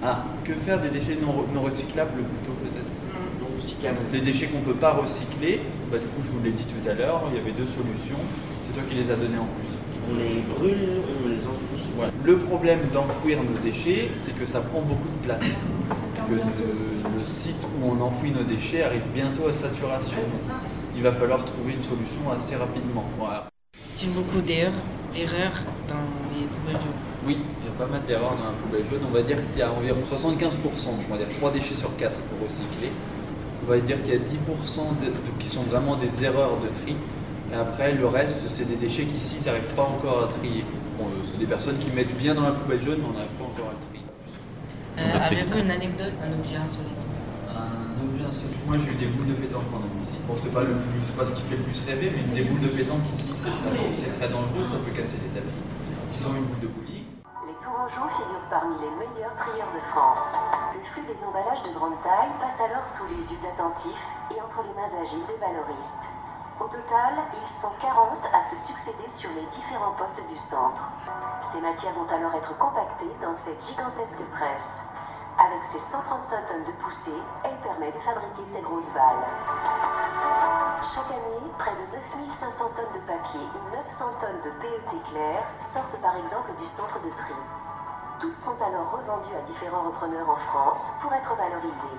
Ah, que faire des déchets non, re- non recyclables plutôt peut-être? Non recyclables. Donc, Les déchets qu'on ne peut pas recycler, bah, du coup je vous l'ai dit tout à l'heure, il y avait deux solutions. C'est toi qui les as données en plus. On les brûle, on les enfouit. Voilà. Le problème d'enfouir nos déchets, c'est que ça prend beaucoup de place. Que le, le site où on enfouit nos déchets arrive bientôt à saturation. Il va falloir trouver une solution assez rapidement. Voilà. Y a beaucoup d'erreurs, dans les poubelles Oui, il pas mal d'erreurs dans la poubelle jaune. On va dire qu'il y a environ 75%, donc on va dire 3 déchets sur 4 pour recycler. On va dire qu'il y a 10% de- de- qui sont vraiment des erreurs de tri. Et après, le reste, c'est des déchets qui, ici, ils n'arrivent pas encore à trier. Bon, euh, c'est des personnes qui mettent bien dans la poubelle jaune, mais on n'arrive pas encore à trier. Euh, Avez-vous une anecdote, un objet insolite? Un objet insolite. Moi, j'ai eu des boules de pétanque pendant une visite. Bon, c'est pas, le plus- c'est pas ce qui fait le plus rêver, mais des boules de pétanque ici, c'est très, très dangereux, ça peut casser les tapis. Ils ont une boule de bowling. Les Tourangeaux figurent parmi les meilleurs trieurs de France. Le flux des emballages de grande taille passe alors sous les yeux attentifs et entre les mains agiles des valoristes. Au total, ils sont 40 à se succéder sur les différents postes du centre. Ces matières vont alors être compactées dans cette gigantesque presse. Avec ses 135 tonnes de poussée, elle permet de fabriquer ces grosses balles. Chaque année, près de 9500 tonnes de papier ou 900 tonnes de PET clair sortent par exemple du centre de tri. Toutes sont alors revendues à différents repreneurs en France pour être valorisées.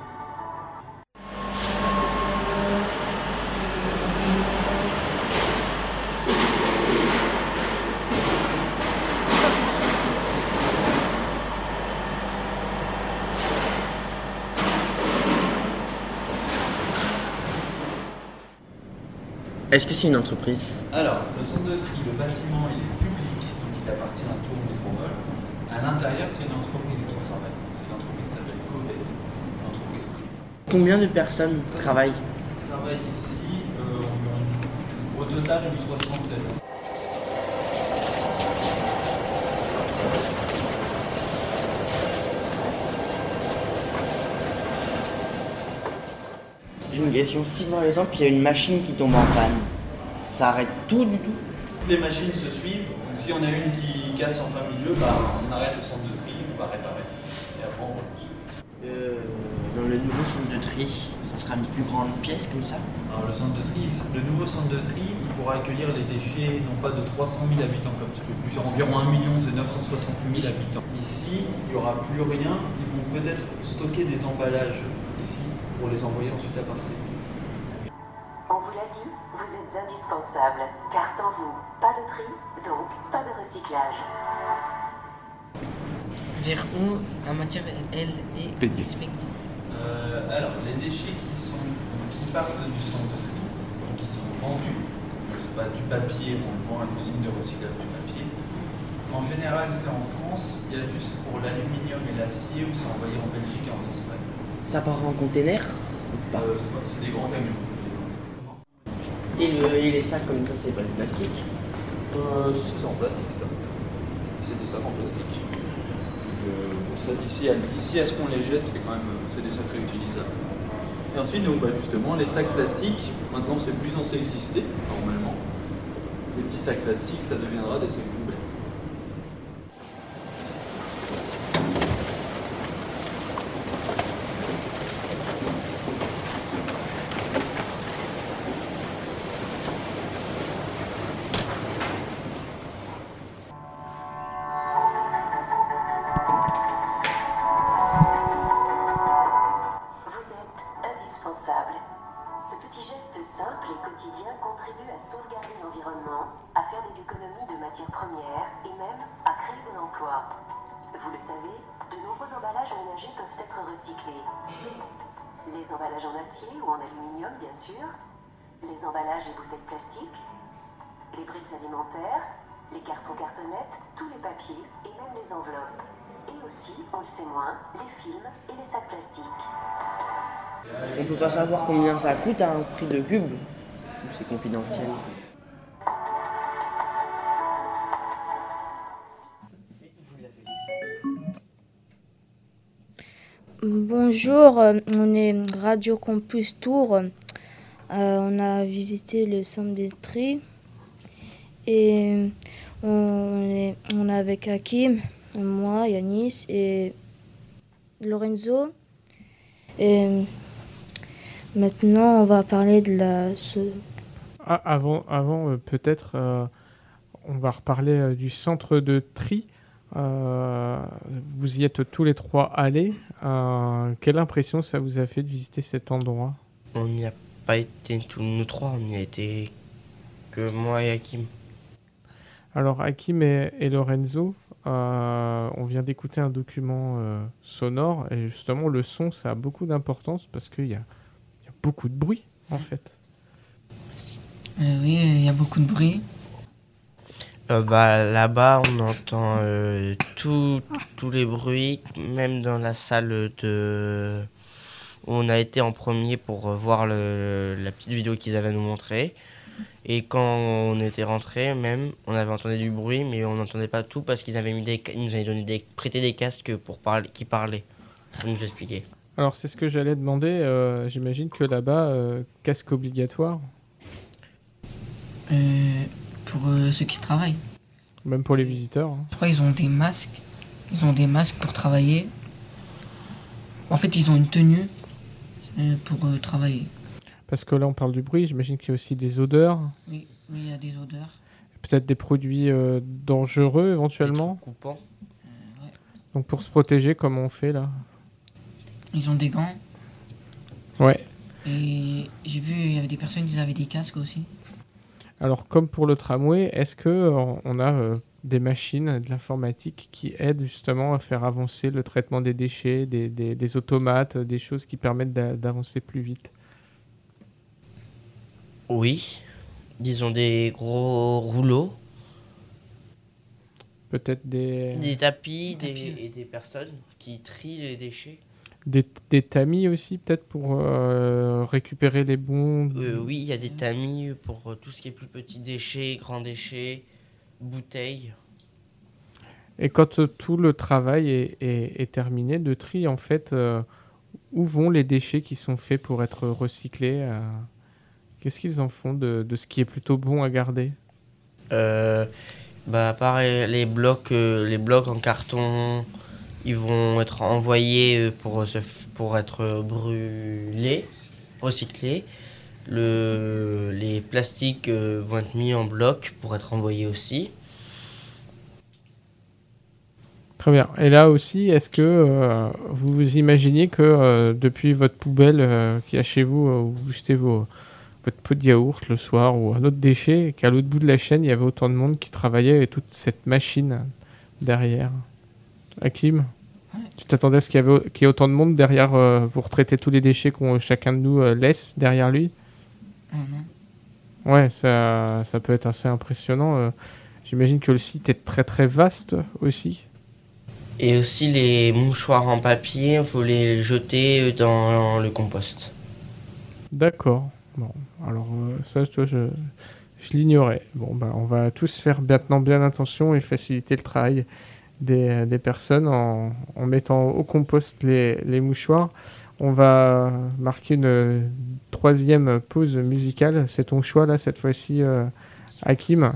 Est-ce que c'est une entreprise Alors, ce centre de tri, le bâtiment, il est public, donc il appartient à Tour Métropole. À l'intérieur, c'est une entreprise qui travaille. C'est une entreprise qui s'appelle Covet, une entreprise privée. Combien de personnes travaillent Qui travaille ici, euh, au total, une soixantaine. Si par exemple il y a une machine qui tombe en panne, ça arrête tout du tout Toutes les machines se suivent. Donc, s'il y en a une qui casse en plein milieu, bah, on arrête le centre de tri, on va réparer. Et après, on repousse. Euh, Dans le nouveau centre de tri, ça sera une plus grande pièce comme ça? Alors, le centre de tri, le nouveau centre de tri, il pourra accueillir les déchets non pas de 300 000 habitants comme celui plus environ 1 million et 968 000 habitants. Ici, il n'y aura plus rien. Ils vont peut-être stocker des emballages ici pour les envoyer ensuite à Marseille. On vous l'a dit, vous êtes indispensable, car sans vous, pas de tri, donc pas de recyclage. Vers où la matière, elle, est expectée Euh, alors, les déchets qui, sont, qui partent du centre de tri, donc qui sont vendus, je sais pas, du papier, on le vend à l'usine de recyclage du papier. En général, c'est en France, il y a juste pour l'aluminium et l'acier où c'est envoyé en Belgique et en Espagne. Ça part en container ou pas Euh, c'est des grands camions. et, le- et les sacs comme ça, c'est pas du plastique Euh, c'est en plastique ça. C'est des sacs en plastique. Euh, d'ici à, à ce qu'on les jette, c'est quand même euh, c'est des sacs réutilisables. Et ensuite, donc, bah, justement, les sacs plastiques, maintenant c'est plus censé exister, normalement. Les petits sacs plastiques, ça deviendra des sacs alimentaires, les cartons cartonnettes, tous les papiers et même les enveloppes. Et aussi, on le sait moins, les films et les sacs plastiques. On peut pas savoir combien ça coûte à un prix de cube C'est confidentiel. Bonjour, euh, on est Radio Campus Tour. Euh, on a visité le centre des tri et on est, on est avec Hakim, moi, Yanis et Lorenzo. Et maintenant, on va parler de la. ce- Ah, avant, avant euh, peut-être, euh, on va reparler euh, du centre de tri. Euh, vous y êtes tous les trois allés. Euh, quelle impression ça vous a fait de visiter cet endroit? On n'y a pas été tous nous trois, on n'y a été que moi et Hakim. Alors, Hakim et, et Lorenzo, euh, on vient d'écouter un document euh, sonore et justement, le son, ça a beaucoup d'importance parce qu'il y y a beaucoup de bruit, en fait. Euh, oui, il y a beaucoup de bruit. Euh, bah, Là-bas, on entend euh, tout- tous les bruits, même dans la salle de... où on a été en premier pour voir le- la petite vidéo qu'ils avaient à nous montrer. Et quand on était rentré, même, on avait entendu du bruit, mais on n'entendait pas tout parce qu'ils avaient mis des, ils nous avaient donné des, prêté des casques pour parler, qui parlaient, pour nous expliquer. Alors, c'est ce que j'allais demander. euh, J'imagine que là-bas, euh, casque obligatoire, Euh, pour euh, ceux qui travaillent. même pour les visiteurs. hein. Je crois qu'ils ont des masques. Ils ont des masques pour travailler. En fait, ils ont une tenue euh, pour euh, travailler. Parce que là, on parle du bruit. J'imagine qu'il y a aussi des odeurs, Oui, oui, il y a des odeurs. peut-être des produits euh, dangereux éventuellement. Coupant. Donc, pour se protéger, comment on fait là? Ils ont des gants. Ouais. Et j'ai vu, il y avait des personnes qui avaient des casques aussi. Alors, comme pour le tramway, est-ce que euh, on a euh, des machines, de l'informatique qui aident justement à faire avancer le traitement des déchets, des, des- des automates, des choses qui permettent d'a- d'avancer plus vite? Oui, ils ont des gros rouleaux, Peut-être des, des tapis, des- et des personnes qui trient les déchets. des, des tamis aussi, peut-être pour euh, récupérer les bons. Euh, oui, il y a des tamis pour euh, tout ce qui est plus petits déchets, grands déchets, bouteilles. Et quand euh, tout le travail est, est- est terminé de tri, en fait, euh, où vont les déchets qui sont faits pour être recyclés euh, Qu'est-ce qu'ils en font de, de ce qui est plutôt bon à garder? Euh, bah, pareil, les blocs, euh, les blocs en carton, ils vont être envoyés euh, pour, se pour être brûlés, recyclés. Le, les plastiques euh, vont être mis en bloc pour être envoyés aussi. Très bien. Et là aussi, est-ce que euh, vous vous imaginez que euh, depuis votre poubelle y a chez vous, où vous jetez vos, votre pot de yaourt le soir ou un autre déchet, qu'à l'autre bout de la chaîne, il y avait autant de monde qui travaillait et toute cette machine derrière Hakim Tu t'attendais à ce qu'il y, avait, qu'il y ait autant de monde derrière euh, pour traiter tous les déchets qu'on chacun de nous euh, laisse derrière lui? Mhm. Ouais, ça, ça peut être assez impressionnant. euh. J'imagine que le site est très très vaste aussi. Et aussi les mouchoirs en papier, il faut les jeter dans le compost. D'accord. Bon, alors euh, ça, toi, je, je l'ignorais. Bon, bah, on va tous faire maintenant bien attention et faciliter le travail des, des personnes en, en mettant au compost les, les mouchoirs. On va marquer une troisième pause musicale. C'est ton choix là cette fois-ci, euh, Hakim.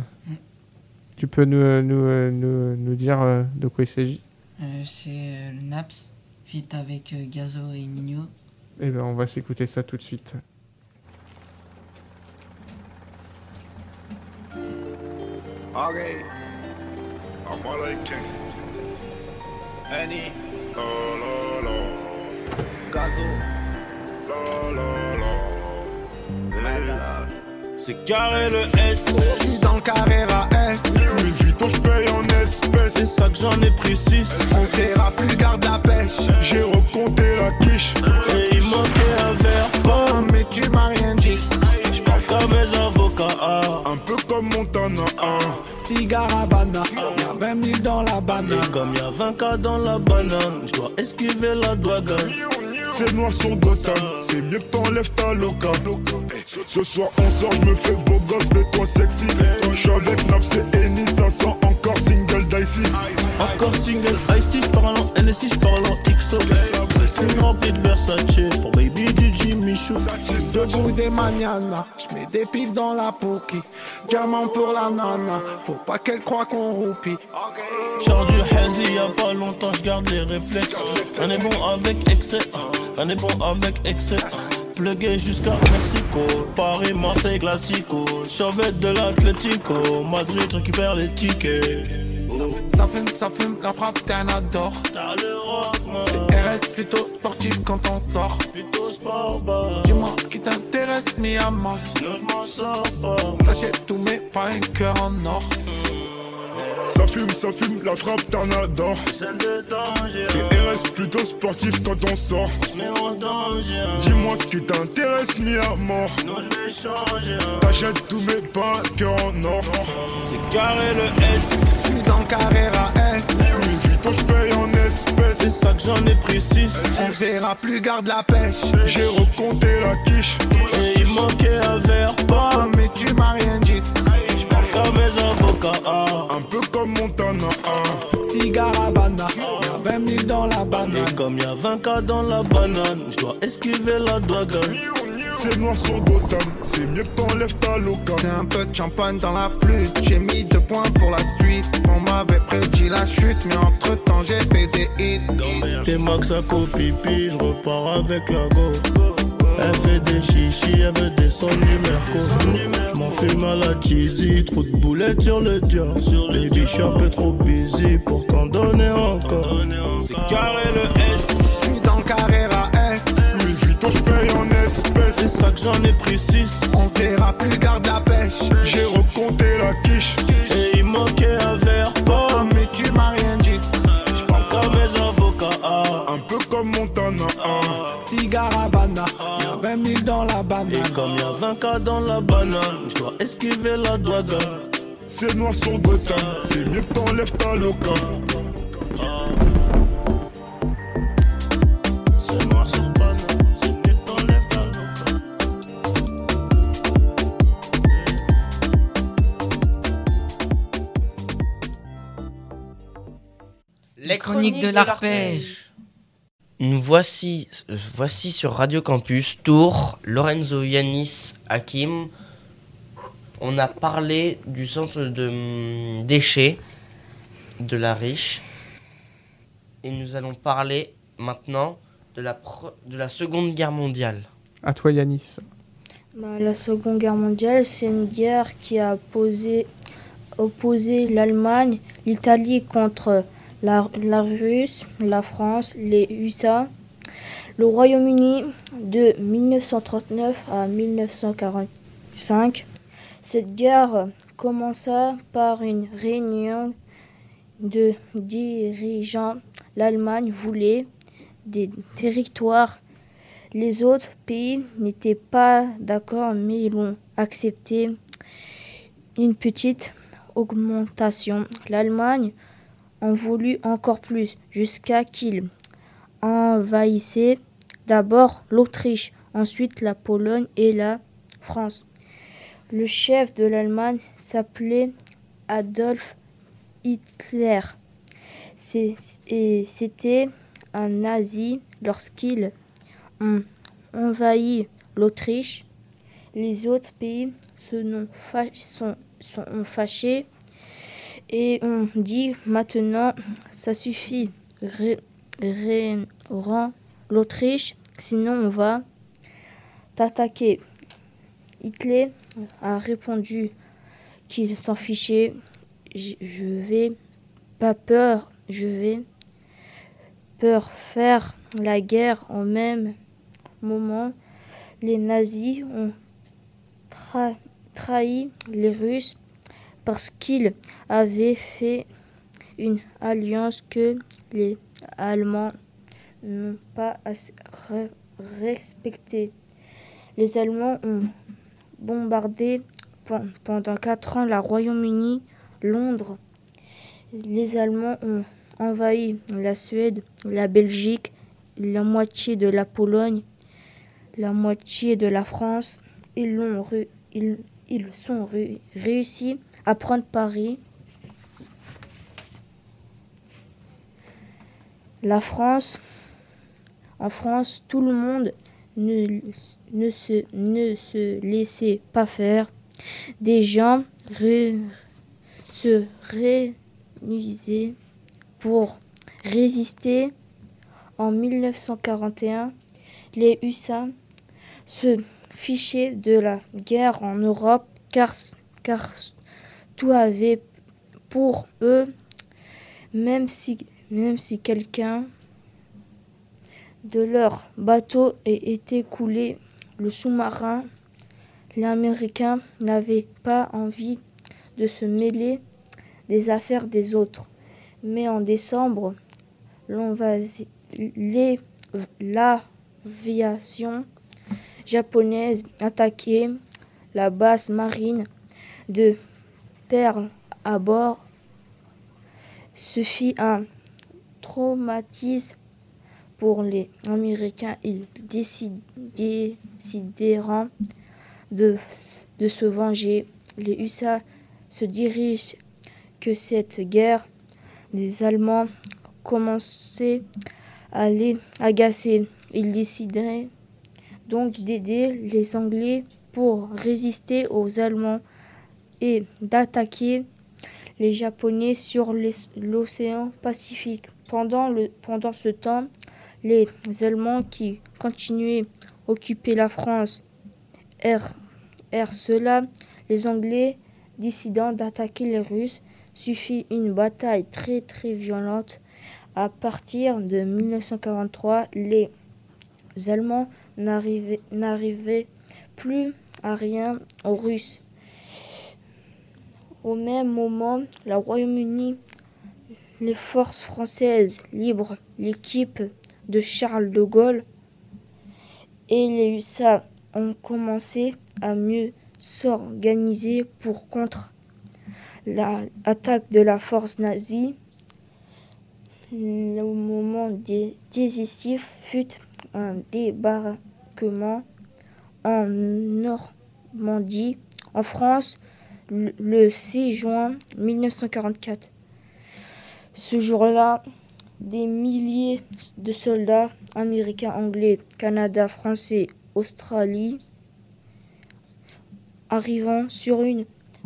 Tu peux nous, nous, nous, nous dire euh, de quoi il s'agit? Euh, c'est le Naps, fit avec Gazo et Nino. Eh ben, on va s'écouter ça tout de suite. Okay. I'm all like Kingston. Annie. La la la. Gazo. La la la. C'est carré le S. Je suis dans le carré AS. Louis Vuitton, je paye en espèces. C'est ça que j'en ai pris 6. On verra plus garde la pêche. J'ai recompté la quiche. Et il manquait un verre. Oh, mais tu m'as rien dit. Comme mes avocats. ah. Un peu comme Montana. Ah. Cigare Havana. Y'a 20 000 dans la banane. Et comme y'a 20 cas dans la banane, je dois esquiver la douane. C'est noir sur Gotham, c'est mieux que t'enlèves ta loca. Ce, ce soir on sort, je me fais beau gosse, fais-toi sexy. Je suis avec Naps et Eni, ça sent encore single dicey. Encore single icy, je parle en NSI, je parle en XO. Rempli de Versace pour baby du Jimmy Choo. Debout des manianas, je mets des piles dans la pouki. Diamant pour la nana, faut pas qu'elle croie qu'on roupie. Genre du hazy, y'a pas longtemps, je garde les réflexes. On est bon avec excès, on est bon avec excès. Plugué jusqu'à Mexico, Paris, Marseille, Classico. Survêt de l'Atlético, Madrid, récupère les tickets. Ça fume, ça fume, la frappe, t'es un adore. C'est RS plutôt sportif quand on sort. Dis-moi ce qui t'intéresse, mi amant. Je m'en sors pas. T'achètes tous mes pas un cœur en or. Ça fume, ça fume, la frappe t'en adore. Celle de danger. C'est RS plutôt sportif quand on sort. Mais en danger. Dis-moi ce qui t'intéresse, mis à mort. Non, je vais changer. T'achètes tous mes pas, cœur en or. C'est carré le S. Dans le carré à S. Louis Vuitton, je paye en espèces. C'est ça que j'en ai pris 6. On verra plus, garde la pêche. J'ai recompté la quiche. Et il manquait un verre pas. Mais tu m'as rien dit. Je parle comme mes avocats. ah. Un peu comme Montana. ah. Cigare Havana. Y'a 20 000 dans la banane. Et comme y'a 20 cas dans la banane, je dois esquiver la douane. C'est noir sur Gotham, c'est mieux que t'enlèves ta loca. J'ai un peu de champagne dans la flûte, j'ai mis deux points pour la suite. On m'avait prédit la chute, mais entre temps j'ai fait des hits. T'es max à copipi, je repars avec la go. Elle fait des chichis, elle veut descendre du merco. Je m'en fume à la cheesy, trop de boulettes sur le dior. Baby, je suis un peu trop busy pour t'en donner encore. C'est carré le S. Je suis dans le carré à S. Louis Vuitton, je paye en espèces. C'est ça que j'en ai pris 6. On verra plus, garde la pêche. J'ai recompté la quiche. Et il manquait un verre pas. Mais tu m'as rien dit. Je parle comme mes avocats. ah. Un peu comme Montana. ah. Cigare Havana. Y'a 20 000 dans la banane. Et comme y'a 20 cas dans la banane, je dois esquiver la douane. C'est noir sur Gotham, c'est mieux que t'enlèves ta loca. Les chroniques de l'arpège. Nous voici, voici sur Radio Campus Tours, Lorenzo Yanis Hakim. On a parlé du centre de hum, déchets de la Riche. Et nous allons parler maintenant de la, de la Seconde Guerre mondiale. À toi, Yanis. Bah, la Seconde Guerre mondiale, c'est une guerre qui a posé- opposé l'Allemagne, l'Italie contre la, Russe, la France, les USA, le Royaume-Uni de 1939 à 1945. Cette guerre commença par une réunion de dirigeants. L'Allemagne voulait des territoires les autres pays n'étaient pas d'accord, mais ils ont accepté une petite augmentation. L'Allemagne en voulut encore plus, jusqu'à qu'ils envahissaient d'abord l'Autriche, ensuite la Pologne et la France. Le chef de l'Allemagne s'appelait Adolf Hitler. Et C'était un nazi lorsqu'il ont envahi l'Autriche, les autres pays se sont, fâchés et ont dit maintenant ça suffit, rends l'Autriche, sinon on va t'attaquer. Hitler a répondu qu'il s'en fichait, je vais pas peur, je vais peur faire la guerre en même moment. Les nazis ont tra- trahi les Russes parce qu'ils avaient fait une alliance que les Allemands n'ont pas respectée. Les Allemands ont bombardé pen- pendant quatre ans la Royaume-Uni, Londres. Les Allemands ont envahi la Suède, la Belgique, la moitié de la Pologne, la moitié de la France. Ils, l'ont ils, ils sont réussi à prendre Paris. La France, en France, tout le monde ne, ne, se, ne se laissait pas faire. Des gens se réunisaient pour résister. En 1941, les USA se fichaient de la guerre en Europe car, car tout avait pour eux, même si, quelqu'un de leur bateau ait été coulé, le sous-marin, les Américains n'avaient pas envie de se mêler des affaires des autres. Mais en décembre, l'aviation japonaise attaquait la base marine de Pearl Harbor. Ce fit un traumatisme pour les Américains. Ils décidèrent de, se venger. Les USA se dirigent que cette guerre des Allemands commençait à les agacer. Ils décidèrent donc d'aider les Anglais pour résister aux Allemands et d'attaquer les Japonais sur l'océan Pacifique. Pendant, le, pendant ce temps, les Allemands qui continuaient occuper la France cela. Les Anglais décidant d'attaquer les Russes suffit une bataille très très violente. À partir de 1943, les Allemands n'arrivaient plus à rien aux Russes. Au même moment, le Royaume-Uni, les forces françaises libres, l'équipe de Charles de Gaulle et les USA ont commencé à mieux s'organiser pour contre l'attaque de la force nazie. Le moment décisif fut un débarquement en Normandie, en France, le 6 juin 1944. Ce jour-là, des milliers de soldats américains, anglais, Canada, français, Australie, arrivant sur une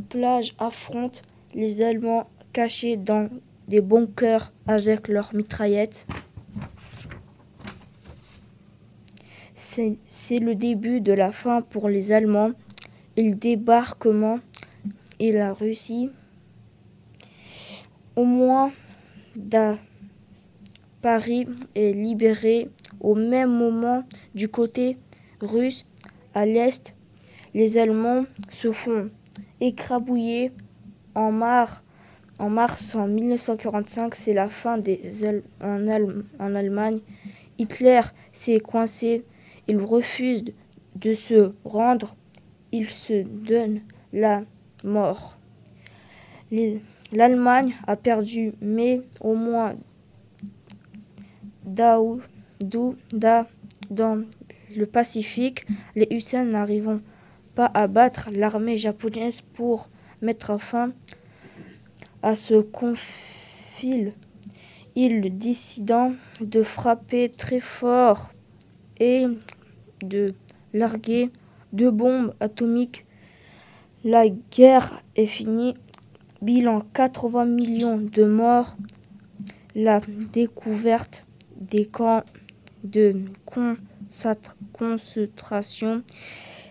plage, affrontent les Allemands cachés dans des bunkers avec leurs mitraillettes. C'est le début de la fin pour les Allemands. Ils débarquement et la Russie. Au moins, Paris est libéré au même moment du côté russe. À l'est, les Allemands se font écrabouiller en, mars. En mars en 1945, c'est la fin des en Allemagne. Hitler s'est coincé il refuse de se rendre, il se donne la L'Allemagne a perdu, mais au moins Daouda dans le Pacifique, les USA n'arrivent pas à battre l'armée japonaise pour mettre fin à ce conflit. Ils décident de frapper très fort et de larguer deux bombes atomiques. La guerre est finie. Bilan 80 millions de morts. La découverte des camps de concentration.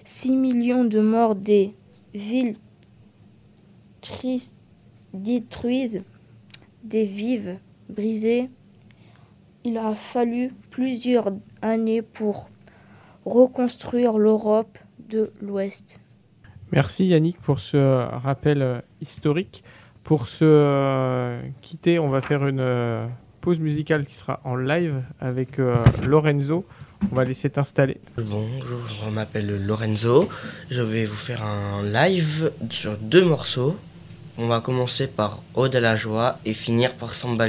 6 millions de morts des villes détruites, des vives brisées. Il a fallu plusieurs années pour reconstruire l'Europe de l'Ouest. Merci Yannick pour ce rappel euh, historique. Pour se euh, quitter, on va faire une euh, pause musicale qui sera en live avec Lorenzo. On va laisser t'installer. Bonjour, je m'appelle Lorenzo. Je vais vous faire un live sur deux morceaux. On va commencer par Ode à la joie et finir par Samba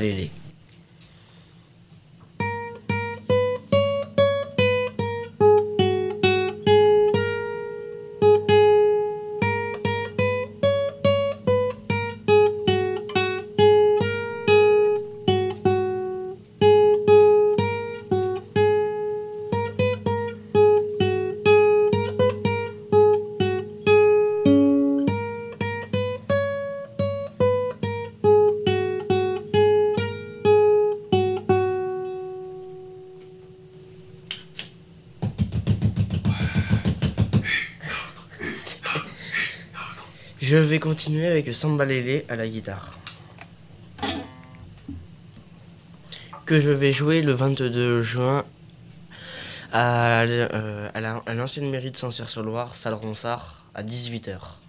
Je vais continuer avec Samba Lélé à la guitare. Que je vais jouer le 22 juin à, euh, l'ancienne mairie de Saint-Cyr-sur-Loire, salle Ronsard, à 18h.